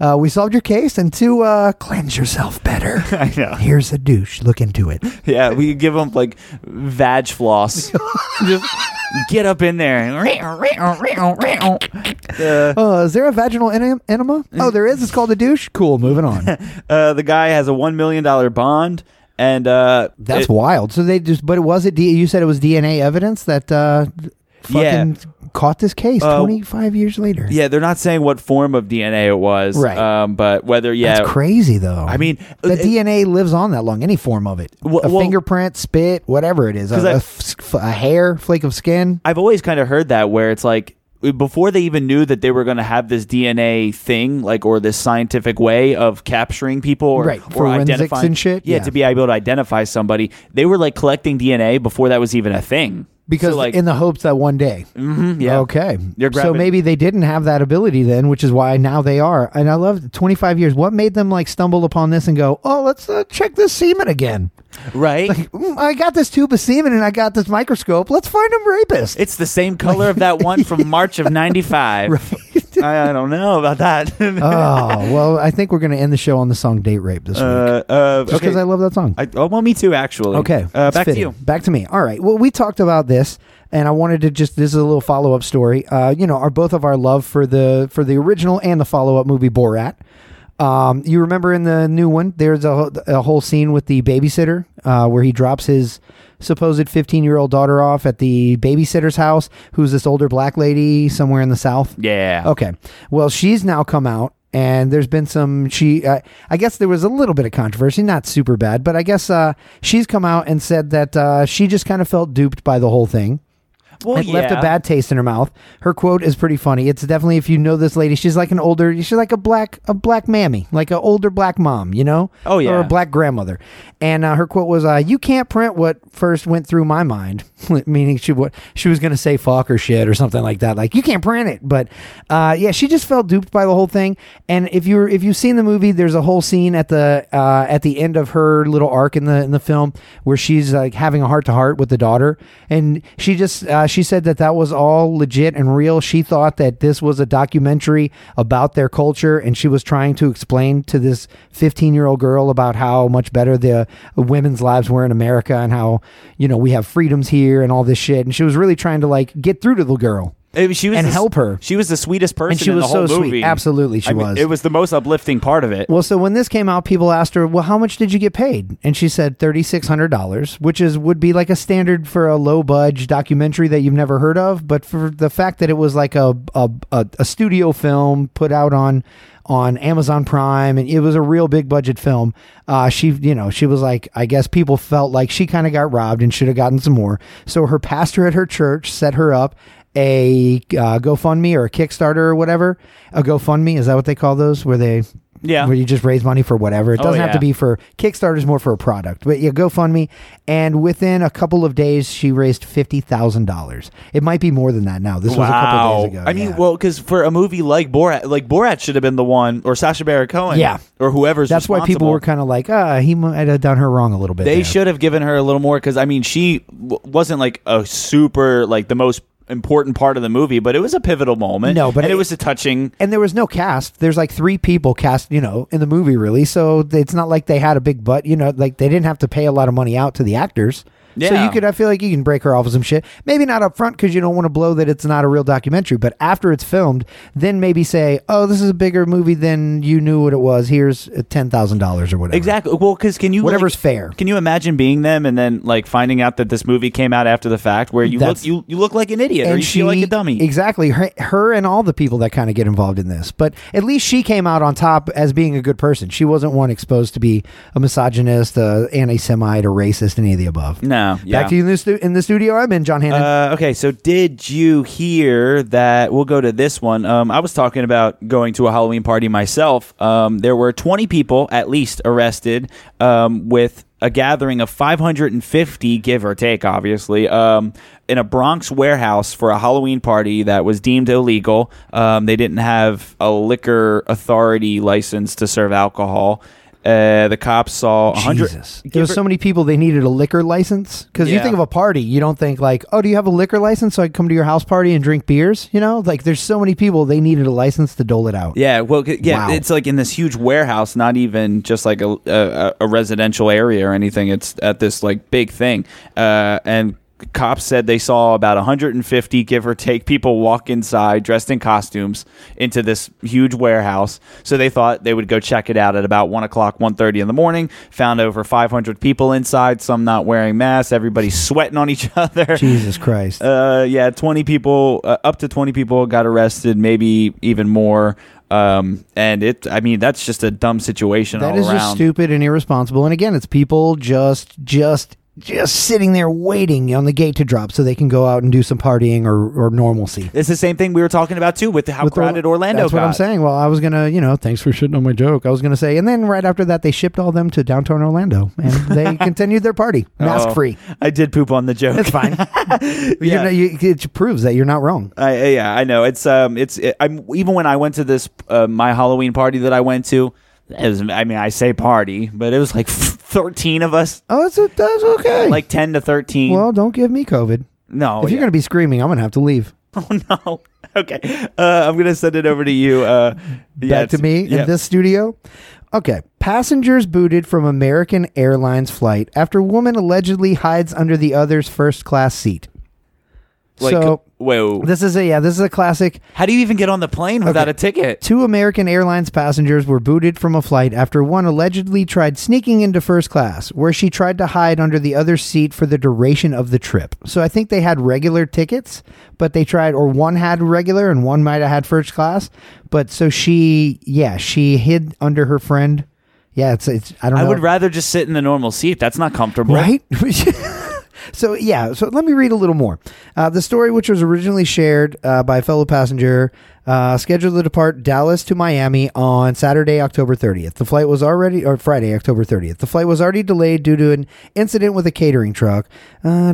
uh, we solved your case, and to uh, cleanse yourself better, I know. here's a douche. Look into it. Yeah, we give them like vag floss. <laughs> Just get up in there. <laughs> Uh, Uh, is there a vaginal enem- enema? Oh, there is. It's called a douche. Cool. Moving on. <laughs> uh, the guy has a one million dollar bond, and uh, That's it- wild. So they just, but was it? D- you said it was DNA evidence that uh, fucking caught this case Uh, twenty-five years later. yeah, they're not saying what form of DNA it was, Right. Um, but whether yeah, That's crazy, though. I mean, the it- DNA lives on that long. Any form of it, Well- a well- fingerprint, spit, whatever it is, a, I- a f- a hair, flake of skin. I've always kind of heard that where it's like before they even knew that they were going to have this DNA thing, like or this scientific way of capturing people, or, Right, or identifying and shit, Yeah, yeah. to be able to identify somebody, they were like collecting DNA before that was even a thing. Because So, like, in the hopes that one day, mhm, yeah, okay, so maybe they didn't have that ability then, which is why now they are. And I love twenty five years. What made them like stumble upon this and go, oh, let's uh, check this semen again? right. Mm, I got this tube of semen and I got this microscope. Let's find them rapists. It's the same color of that one from <laughs> March of '95. I, I don't know about that. <laughs> oh well, I think we're gonna end the show on the song "Date Rape" this week. uh, uh, Just because okay. I love that song. I, oh, well, me too, actually. Okay, uh, back to you. Back to me. All right. Well, we talked about this, and I wanted to just this is a little follow up story. Uh, you know, our both of our love for the for the original and the follow up movie Borat. Um, you remember in the new one, there's a, a whole scene with the babysitter uh, where he drops his supposed 15 year old daughter off at the babysitter's house, who's this older black lady somewhere in the south. Yeah. Okay. Well, she's now come out, and there's been some. She, uh, I guess there was a little bit of controversy, not super bad, but I guess uh, she's come out and said that uh, she just kind of felt duped by the whole thing. Well, it left a bad taste in her mouth. Her quote is pretty funny. It's definitely if you know this lady, she's like an older, she's like a black a black mammy, like an older black mom, you know? Oh, yeah. or a black grandmother. And uh, her quote was, uh, "You can't print what first went through my mind," <laughs> meaning she what she was going to say fuck or shit or something like that. Like you can't print it, but uh, yeah, she just felt duped by the whole thing. And if you if you've seen the movie, there's a whole scene at the uh, at the end of her little arc in the in the film where she's like having a heart to heart with the daughter, and she just uh, she said that that was all legit and real. She thought that this was a documentary about their culture, and she was trying to explain to this 15 year old girl about how much better the women's lives were in America and how you know we have freedoms here and all this shit. And she was really trying to like get through to the girl. She was and the help her. She was the sweetest person she in the was whole so sweet. Absolutely, she I mean, was. It was the most uplifting part of it. Well, so when this came out, people asked her, "Well, how much did you get paid?" And she said thirty six hundred dollars, which is would be like a standard for a low budge documentary that you've never heard of. But for the fact that it was like a a, a, a studio film put out on on Amazon Prime, and it was a real big budget film. Uh, she, you know, she was like, I guess people felt like she kind of got robbed and should have gotten some more. So her pastor at her church set her up a uh, GoFundMe or a Kickstarter or whatever. A GoFundMe is that what they call those? Where they Yeah. where you just raise money for whatever. It Oh, doesn't have to be for Kickstarter is more for a product, but yeah, GoFundMe. And within a couple of days, she raised fifty thousand dollars. It might be more than that now. This was a couple of days ago. I mean, well, because for a movie like Borat, like Borat should have been the one, or Sacha Baron Cohen, Yeah. or whoever's. that's why people were kind of like, ah, he might have done her wrong a little bit. They there. should have given her a little more because I mean, she w- wasn't like a super like the most important part of the movie, but it was a pivotal moment. No, but and it, it- was a touching. and there was no cast. There's like three people cast, you know, in the movie, really. So it's not like they had a big butt, you know, like they didn't have to pay a lot of money out to the actors. So you could, I feel like you can break her off of some shit. Maybe not up front because you don't want to blow that it's not a real documentary, but after it's filmed, then maybe say, oh, this is a bigger movie than you knew what it was. Here's uh, $10,000 or whatever. Exactly. Well, because can you Whatever's like, fair. Can you imagine being them and then like finding out that this movie came out after the fact, where you look you you look like an idiot or you feel like a dummy? Exactly. Her, her and all the people that kind of get involved in this. But at least she came out on top as being a good person. She wasn't one exposed to be a misogynist, a anti-Semite, or racist, any of the above. No. Yeah. Back to you in the, stu- in the studio. I'm in, John Hannon. Uh, okay, so did you hear that? We'll go to this one. Um, I was talking about going to a Halloween party myself. Um, there were 20 people at least arrested um, with a gathering of 550, give or take, obviously, um, in a Bronx warehouse for a Halloween party that was deemed illegal. Um, they didn't have a liquor authority license to serve alcohol. Uh, the cops saw 100. Jesus. There was so many people they needed a liquor license because you Yeah. think of a party, you don't think like, oh, do you have a liquor license so I can come to your house party and drink beers? You know, like there's so many people they needed a license to dole it out. Yeah, well, c- yeah, Wow. it's like in this huge warehouse, not even just like a, a, a residential area or anything. It's at this like big thing, uh, and cops said they saw about 150, give or take, people walk inside dressed in costumes into this huge warehouse. So they thought they would go check it out at about one o'clock, 1.30 in the morning. Found over 500 people inside, some not wearing masks. Everybody's sweating on each <laughs> other. Jesus Christ. Uh, yeah, 20 people, uh, up to 20 people got arrested, maybe even more. Um, and it, I mean, that's just a dumb situation That all is just stupid and irresponsible. And again, it's people just just just sitting there waiting on the gate to drop so they can go out and do some partying or, or normalcy. It's the same thing we were talking about too with how With crowded Or- Orlando That's what I'm saying. Well, I was gonna, you know, thanks for shitting on my joke. I was gonna say, and then right after that, they shipped all them to downtown Orlando, and they <laughs> continued their party, mask Oh, free. I did poop on the joke. It's fine. <laughs> <laughs> you Yeah. know, you, it proves that you're not wrong. I- yeah, I know. It's um, it's it, I'm even when I went to this uh, my Halloween party that I went to. Was, I mean, I say party, but it was like 13 of us, Oh, that's that's okay. like 10 to 13. well, don't give me COVID. no, if you're gonna be screaming, I'm gonna have to leave. <laughs> Oh no. Okay. Uh, I'm gonna send it over to you. Uh, yeah, back to me yeah. in this studio. Okay. Passengers booted from American Airlines flight after woman allegedly hides under the other's first class seat. Like, so whoa. this is a yeah, this is a classic. How do you even get on the plane without Okay. a ticket? Two American Airlines passengers were booted from a flight after one allegedly tried sneaking into first class, where she tried to hide under the other seat for the duration of the trip. So I think they had regular tickets, but they tried, or one had regular and one might have had first class. But so she, yeah, she hid under her friend. Yeah, it's, it's I don't I know. would rather just sit in the normal seat. That's not comfortable. right? <laughs> <laughs> So yeah, so let me read a little more. Uh, the story, which was originally shared uh, by a fellow passenger, uh, scheduled to depart Dallas to Miami on Saturday, October 30th. The flight was already, or Friday, October 30th. The flight was already delayed due to an incident with a catering truck. Uh.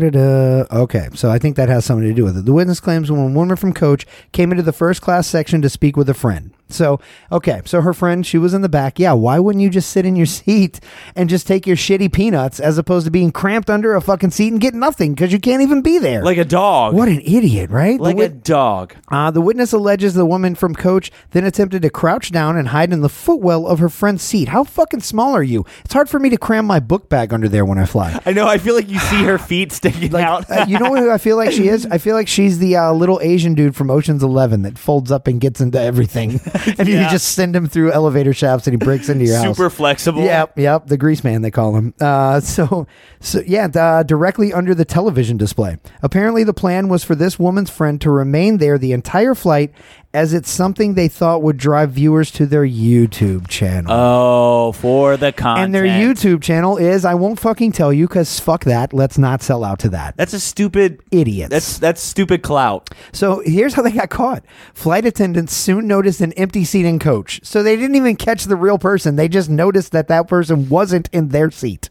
Okay, so I think that has something to do with it. The witness claims when a woman from Coach came into the first class section to speak with a friend. So, okay, so her friend, she was in the back. Yeah, why wouldn't you just sit in your seat and just take your shitty peanuts as opposed to being cramped under a fucking seat and get nothing because you can't even be there? Like a dog. what an idiot, right? Like a dog. uh, the witness alleges the woman from Coach then attempted to crouch down and hide in the footwell of her friend's seat. How fucking small are you? It's hard for me to cram my book bag under there when I fly. I know. I feel like you see her <sighs> feet sticking out. Uh, you know who I feel like she is? I feel like she's the uh, little Asian dude from Ocean's Eleven that folds up and gets into everything, <laughs> and you just send him through elevator shafts and he breaks into your house. Super flexible. Yep, yep, the grease man they call him. Uh, so, so yeah, uh, directly under the television display. Apparently, the plan was for this woman's friend to remain there the entire flight, as it's something they thought would drive viewers to their YouTube channel. Oh, for the content. and their YouTube channel is I won't fucking tell you because fuck that. Let's not sell out to that. That's a stupid. idiot. That's that's stupid clout. So here's how they got caught. Flight attendants soon noticed an empty seat in coach. So they didn't even catch the real person. They just noticed that that person wasn't in their seat.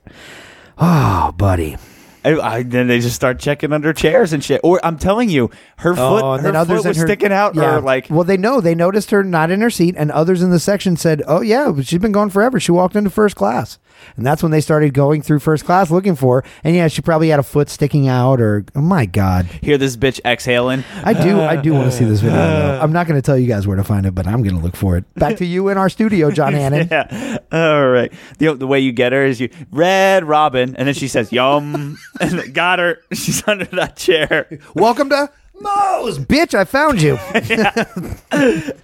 Oh, buddy. I, I, then they just start checking under chairs and shit. Or I'm telling you, her oh, foot, Oh, and her others foot was her- sticking out. Yeah. Or like, well, they know they noticed her not in her seat, and others in the section said, "Oh yeah, she's been gone forever. She walked into first class." And that's when they started going through first class looking for her. And yeah, she probably had a foot sticking out, or oh my god, hear this bitch exhaling. I do, I do want to see this <laughs> video. Though. I'm not going to tell you guys where to find it, but I'm going to look for it. Back to you in our studio, John <laughs> Hannon. Yeah. All right. The, the way you get her is you Red Robin, and then she says yum, <laughs> and got her. She's under that chair. Welcome to Moe's, bitch. I found you.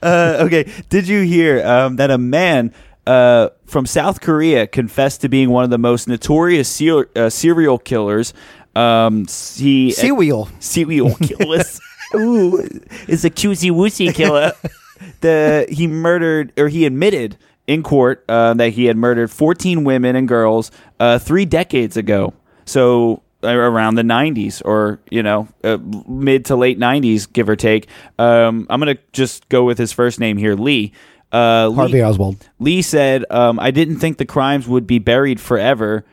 Uh, okay. Did you hear um, that a man uh, from South Korea confessed to being one of the most notorious ser- uh, serial killers? Um, he Serial. serial <laughs> killers. Ooh, <laughs> is a cutesy woosy killer. the he murdered or he admitted in court uh, that he had murdered 14 women and girls uh, three decades ago. So around the 90s or you know uh, mid to late 90s give or take um, i'm gonna just go with his first name here lee uh, Harvey lee, Oswald. Lee said, um, I didn't think the crimes would be buried forever.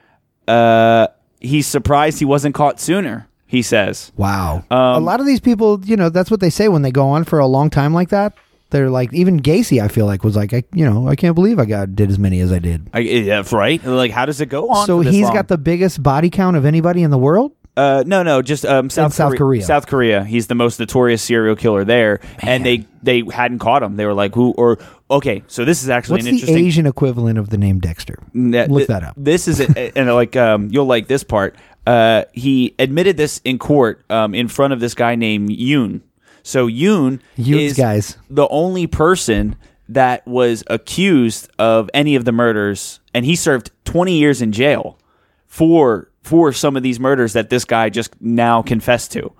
Uh, he's surprised he wasn't caught sooner, he says. Wow. Um, a lot of these people, you know, that's what they say when they go on for a long time like that. They're like, even Gacy, I feel like, was like, I, you know, I can't believe I got did as many as I did. I, yeah, right? Like, how does it go on? So he's long? got the biggest body count of anybody in the world. Uh, no, no, just um, South, South Kore- Korea. South Korea. He's the most notorious serial killer there, and they they hadn't caught him. They were like, "Who?" Or okay, so this is actually What's an the. Asian equivalent of the name Dexter? Look th- that up. This is a, and like um, you'll like this part. Uh, he admitted this in court um, in front of this guy named Yoon. So Yoon Yoon's is guys. the only person that was accused of any of the murders, and he served 20 years in jail for for some of these murders that this guy just now confessed to.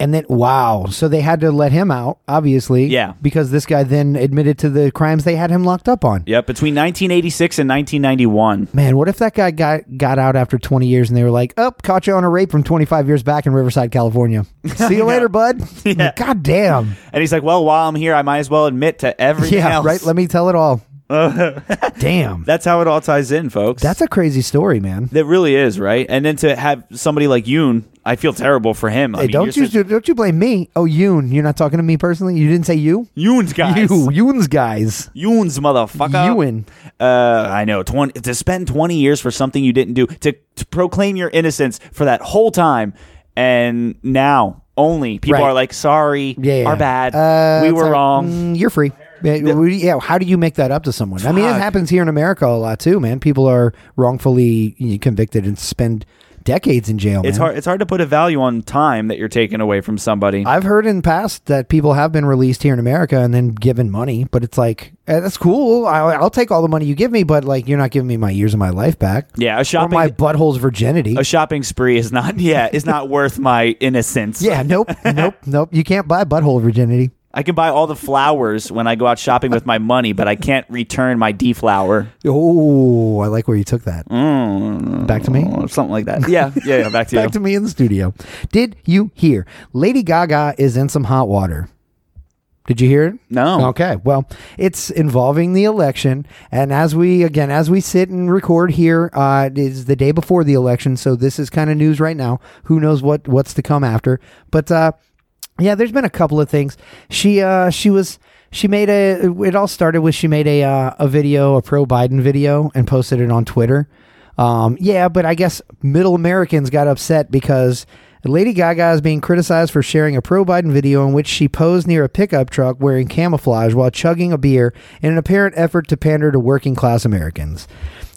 And then, wow. So they had to let him out, obviously. Yeah. Because this guy then admitted to the crimes they had him locked up on. Yeah, between 1986 and 1991. Man, what if that guy got got out after 20 years and they were like, "Up, caught you on a rape from 25 years back in Riverside, California. See you <laughs> later, bud." <laughs> Yeah. God damn. And he's like, "Well, while I'm here, I might as well admit to everything Yeah, else." right. Let me tell it all. <laughs> damn. That's how it all ties in, folks. That's a crazy story, man. That really is, right? And then to have somebody like Yoon, I feel terrible for him. I Hey, mean, don't you're you such- don't you blame me? Oh, Yoon, you're not talking to me personally. You didn't say you. Yoon's guys. You, Yoon's guys. Yoon's motherfucker. Yoon. Uh, I know. Twenty to spend twenty years for something you didn't do to, to proclaim your innocence for that whole time, and now only people Right. are like, "Sorry, Yeah, yeah. our bad. Uh, we it's were like, wrong." mm, you're free. Yeah, how do you make that up to someone? I mean, it happens here in America a lot too, man. People are wrongfully convicted and spend decades in jail. It's man. hard. It's hard to put a value on time that you're taking away from somebody. I've heard in the past that people have been released here in America and then given money, but it's like eh, that's cool. I, I'll take all the money you give me, but like you're not giving me my years of my life back. yeah, a or shopping my butthole's virginity. a shopping spree is not. <laughs> Yeah, is not worth my innocence. yeah, nope, <laughs> nope, nope. You can't buy butthole virginity. I can buy all the flowers when I go out shopping with my money, but I can't return my deflower. Oh, I like where you took that. Mm. Back to me. Something like that. Yeah, yeah, yeah. Back to <laughs> you. Back to me in the studio. Did you hear? Lady Gaga is in some hot water. Did you hear it? No. Okay. Well, it's involving the election, and as we again, as we sit and record here, uh, it is the day before the election, so this is kind of news right now. Who knows what what's to come after? But uh, yeah, there's been a couple of things. She uh, she was she made a. It all started with she made a uh, a video, a pro Biden video, and posted it on Twitter. Um, yeah, but I guess middle Americans got upset because Lady Gaga is being criticized for sharing a pro Biden video in which she posed near a pickup truck wearing camouflage while chugging a beer in an apparent effort to pander to working class Americans.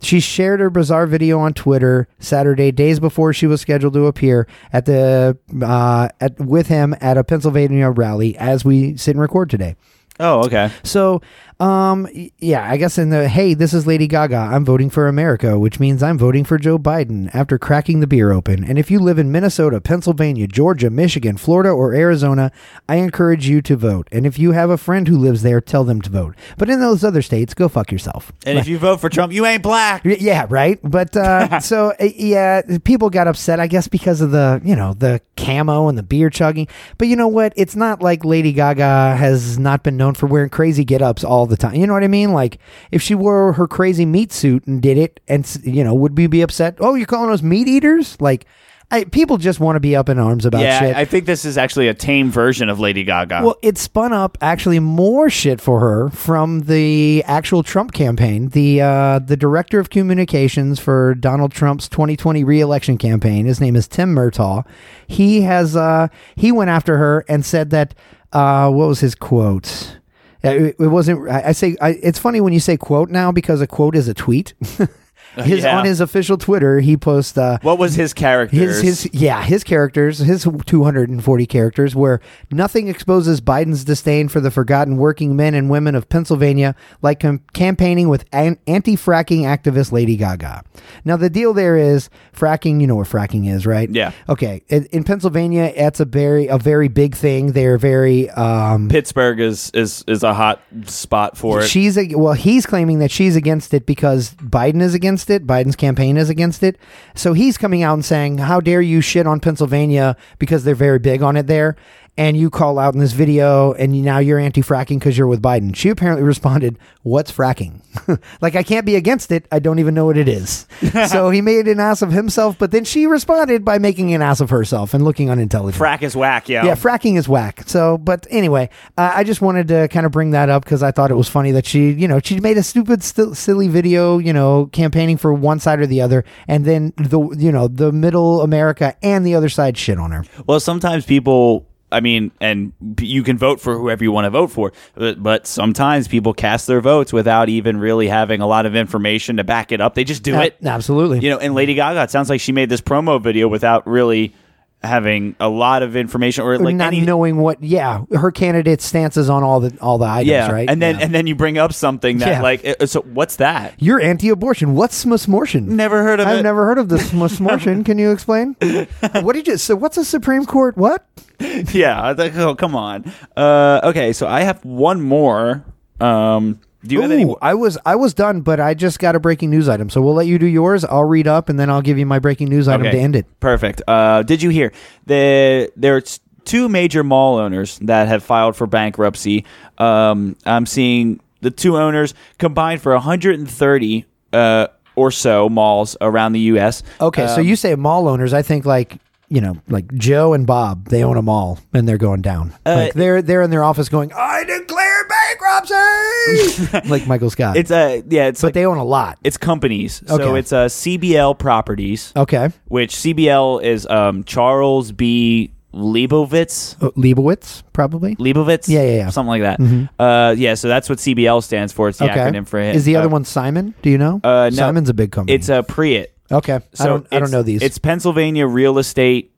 She shared her bizarre video on Twitter Saturday, days before she was scheduled to appear at the uh, at with him at a Pennsylvania rally as we sit and record today. Oh, okay. So, um, yeah, I guess in the hey, this is Lady Gaga. I'm voting for America, which means I'm voting for Joe Biden after cracking the beer open. And if you live in Minnesota, Pennsylvania, Georgia, Michigan, Florida, or Arizona, I encourage you to vote. And if you have a friend who lives there, tell them to vote. But in those other states, go fuck yourself. And if you vote for Trump, you ain't black. Yeah, right. But uh, <laughs> so uh, yeah, people got upset, I guess, because of the you know the camo and the beer chugging. But you know what? It's not like Lady Gaga has not been known for wearing crazy get ups all the time. You know what I mean? Like if she wore her crazy meat suit and did it, and you know, would we be upset? Oh, you're calling us meat eaters? Like. I, people just want to be up in arms about yeah, shit. I think this is actually a tame version of Lady Gaga. Well, it spun up actually more shit for her from the actual Trump campaign. The uh, the director of communications for Donald Trump's 2020 reelection campaign. His name is Tim Murtaugh. He has uh, he went after her and said that uh, what was his quote? Uh, It, it wasn't. I, I say I, it's funny when you say quote now because a quote is a tweet. <laughs> his Yeah. on his official Twitter, he posts. Uh, what was his character? his his yeah his characters his 240 characters where nothing exposes Biden's disdain for the forgotten working men and women of Pennsylvania like com- campaigning with an- anti-fracking activist Lady Gaga. Now the deal there is fracking. You know what fracking is, right? Yeah. Okay. In, in Pennsylvania, that's a very a very big thing. They're very um, Pittsburgh is is is a hot spot for it. She's a, well, he's claiming that she's against it because Biden is against it. Biden's campaign is against it. So he's coming out and saying, "How dare you shit on Pennsylvania because they're very big on it there." And you call out in this video, and now you're anti-fracking because you're with Biden. She apparently <laughs> responded, "What's fracking? <laughs> like I can't be against it. I don't even know what it is." <laughs> so he made an ass of himself, but then she responded by making an ass of herself and looking unintelligent. Frack is whack, yo. Yeah, fracking is whack. So, but anyway, uh, I just wanted to kind of bring that up because I thought it was funny that she, you know, she made a stupid, st- silly video, you know, campaigning for one side or the other, and then the, you know, the middle America and the other side shit on her. Well, sometimes people, I mean, and you can vote for whoever you want to vote for, but, but sometimes people cast their votes without even really having a lot of information to back it up. They just do Uh, it. absolutely. You know, and Lady Gaga, it sounds like she made this promo video without really having a lot of information or like not any, knowing what, yeah, her candidate stances on all the all the items, yeah, right? and then Yeah. and then you bring up something that Yeah. like, so what's that? you're anti-abortion. What's smortion? Never heard of I've it. never heard of this <laughs> smortion. Can you explain? what did you? So, what's a Supreme Court? What? <laughs> yeah, I think, oh come on. Uh, okay, so I have one more. Um, do you have any? I was I was done, but I just got a breaking news item. So we'll let you do yours. I'll read up, and then I'll give you my breaking news item to end it. Perfect. Uh, did you hear the there's two major mall owners that have filed for bankruptcy? Um, I'm seeing the two owners combined for 130 uh, or so malls around the U.S. Okay, so Um, you say mall owners. I think like you know, like Joe and Bob. They own a mall, and they're going down. Uh, like they're they're in their office going, "I declare bankruptcy," <laughs> like Michael Scott. It's a yeah. It's but like they own a lot. it's companies. So it's a CBL Properties, Okay, which CBL is um, Charles B. Leibovitz. Uh, Leibowitz probably. Leibovitz, Yeah, yeah, yeah. something like that. Mhm. Uh, yeah, so that's what CBL stands for. It's the okay, acronym for it. is the other Uh, one Simon? Do you know? Uh, no, Simon's a big company. It's a PREIT. Okay. So I don't I don't know these. It's Pennsylvania real estate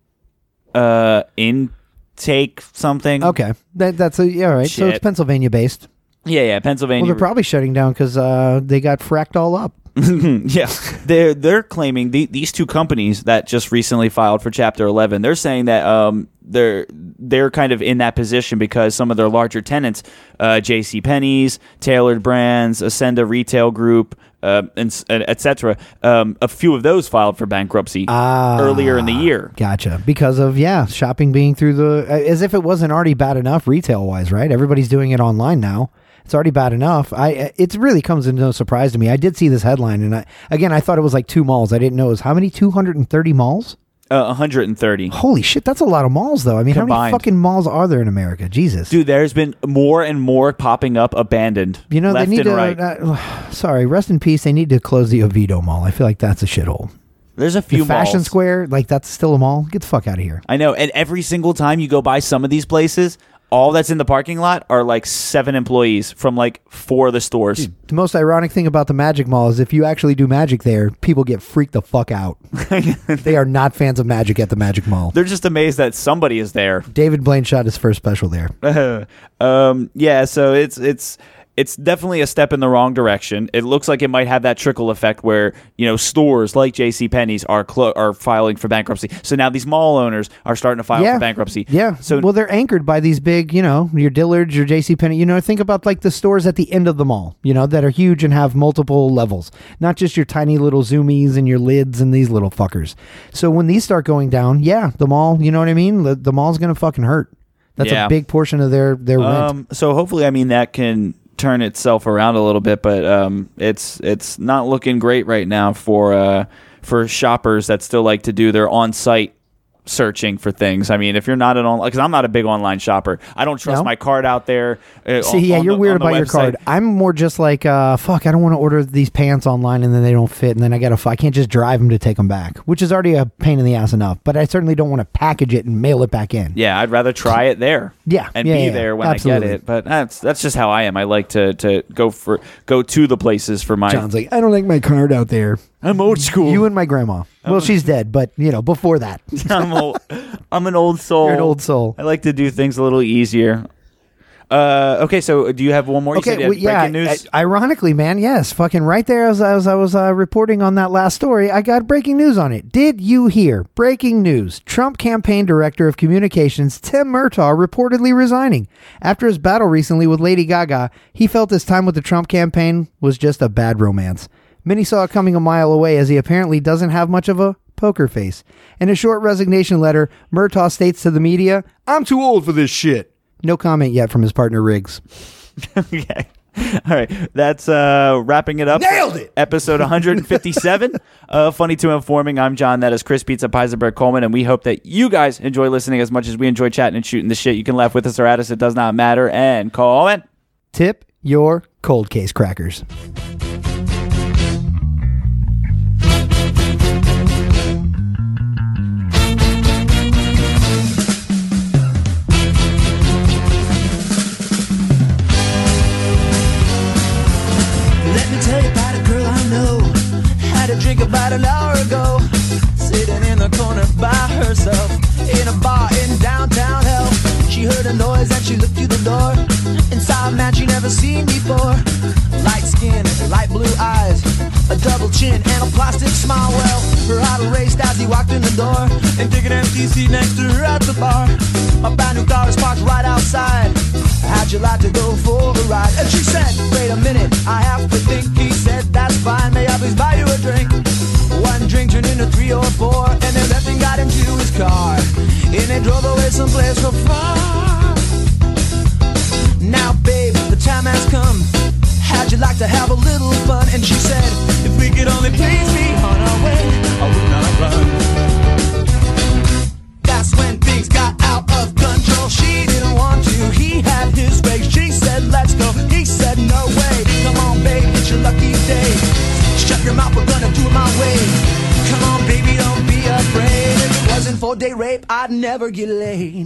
uh, intake something. okay. That, that's a yeah. All right. So it's Shit. Pennsylvania based. Yeah, yeah, Pennsylvania. Well, they're probably shutting down because uh, they got fracked all up. <laughs> yeah, they're they're claiming the, these two companies that just recently filed for Chapter 11. They're saying that um, they're they're kind of in that position because some of their larger tenants, uh, J.C. Penney's, Tailored Brands, Ascena Retail Group, uh, and and et cetera. Um, a few of those filed for bankruptcy earlier in the year. Gotcha. Because of yeah, shopping being through the as if it wasn't already bad enough retail wise, right? Everybody's doing it online now. It's already bad enough. I it really comes as no surprise to me. I did see this headline, and I again I thought it was like two malls. I didn't know it was how many two hundred and thirty malls. Uh, 130. Holy shit, that's a lot of malls though. I mean, how many Combined. fucking malls are there in America? Jesus. Dude, there's been more and more popping up abandoned. you know left they need and to. right. Uh, sorry, rest in peace. They need to close the Oviedo Mall. I feel like that's a shithole. There's a The few Fashion malls. Square, like that's still a mall. Get the fuck out of here. I know, and every single time you go by some of these places, all that's in the parking lot are like seven employees from like four of the stores. The most ironic thing about the Magic Mall is if you actually do magic there, people get freaked the fuck out. <laughs> they are not fans of magic at the Magic Mall. They're just amazed that somebody is there. David Blaine shot his first special there. <laughs> um, yeah, so it's it's it's definitely a step in the wrong direction. It looks like it might have that trickle effect where you know stores like J.C. Penney's are clo- are filing for bankruptcy. So now these mall owners are starting to file yeah, for bankruptcy. Yeah. So well, they're anchored by these big, you know, your Dillard's, your J.C. Penney. You know, think about like the stores at the end of the mall, you know, that are huge and have multiple levels, not just your tiny little Zumiez and your lids and these little fuckers. So when these start going down, yeah, the mall, you know what I mean? The, the mall's gonna fucking hurt. That's Yeah. a big portion of their their rent. Um, so hopefully, I mean that can turn itself around a little bit, but um, it's it's not looking great right now for uh, for shoppers that still like to do their on site searching for things. I mean, if you're not an online, because I'm not a big online shopper, I don't trust No? my card out there. uh, See, on- yeah, on you're the- weird about your card. I'm more just like, uh, fuck, I don't want to order these pants online and then they don't fit, and then I gotta, I can't just drive them to take them back, which is already a pain in the ass enough. But I certainly don't want to package it and mail it back in. Yeah, I'd rather try it there. <laughs> Yeah, and yeah, be yeah, there when I get it. But that's that's just how I am. I like to to go for go to the places for my. John's like, I don't like my card out there. I'm old school. You and my grandma. Well, she's dead, but you know, before that, <laughs> I'm old. <laughs> I'm an old soul. You're an old soul. I like to do things a little easier. Uh, okay, so do you have one more? You okay, said you had well, breaking news. I- ironically, man, yes, fucking right there as, as I was uh, reporting on that last story, I got breaking news on it. Did you hear? Breaking news: Trump campaign director of communications Tim Murtaugh reportedly resigning after his battle recently with Lady Gaga. He felt his time with the Trump campaign was just a bad romance. Many saw it coming a mile away, as he apparently doesn't have much of a poker face. In a short resignation letter, Murtaugh states to the media, "I'm too old for this shit." No comment yet from his partner Riggs. <laughs> okay. All right, that's uh, wrapping it up. Nailed it! Episode 157 <laughs> of Funny to Informing. I'm John. That is Chris Pizza Peisenberg Coleman, and we hope that you guys enjoy listening as much as we enjoy chatting and shooting the shit. You can laugh with us or at us; it does not matter. And Coleman, Tip your cold case crackers. About an hour ago. Sitting in the corner by herself. In a bar in downtown hell. She heard a noise and she looked through the door. Inside a man she never seen before. Light skin, light blue eyes. A double chin and a plastic smile. Well, her heart raced as he walked in the door. And took an empty seat next to her at the bar. My brand new car is parked right outside. How'd you like to go for a ride? And she said, wait a they drove away someplace I'd never get laid.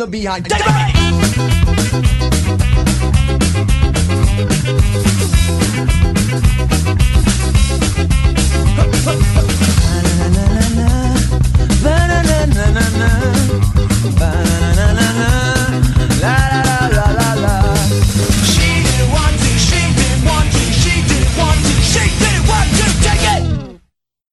The behind.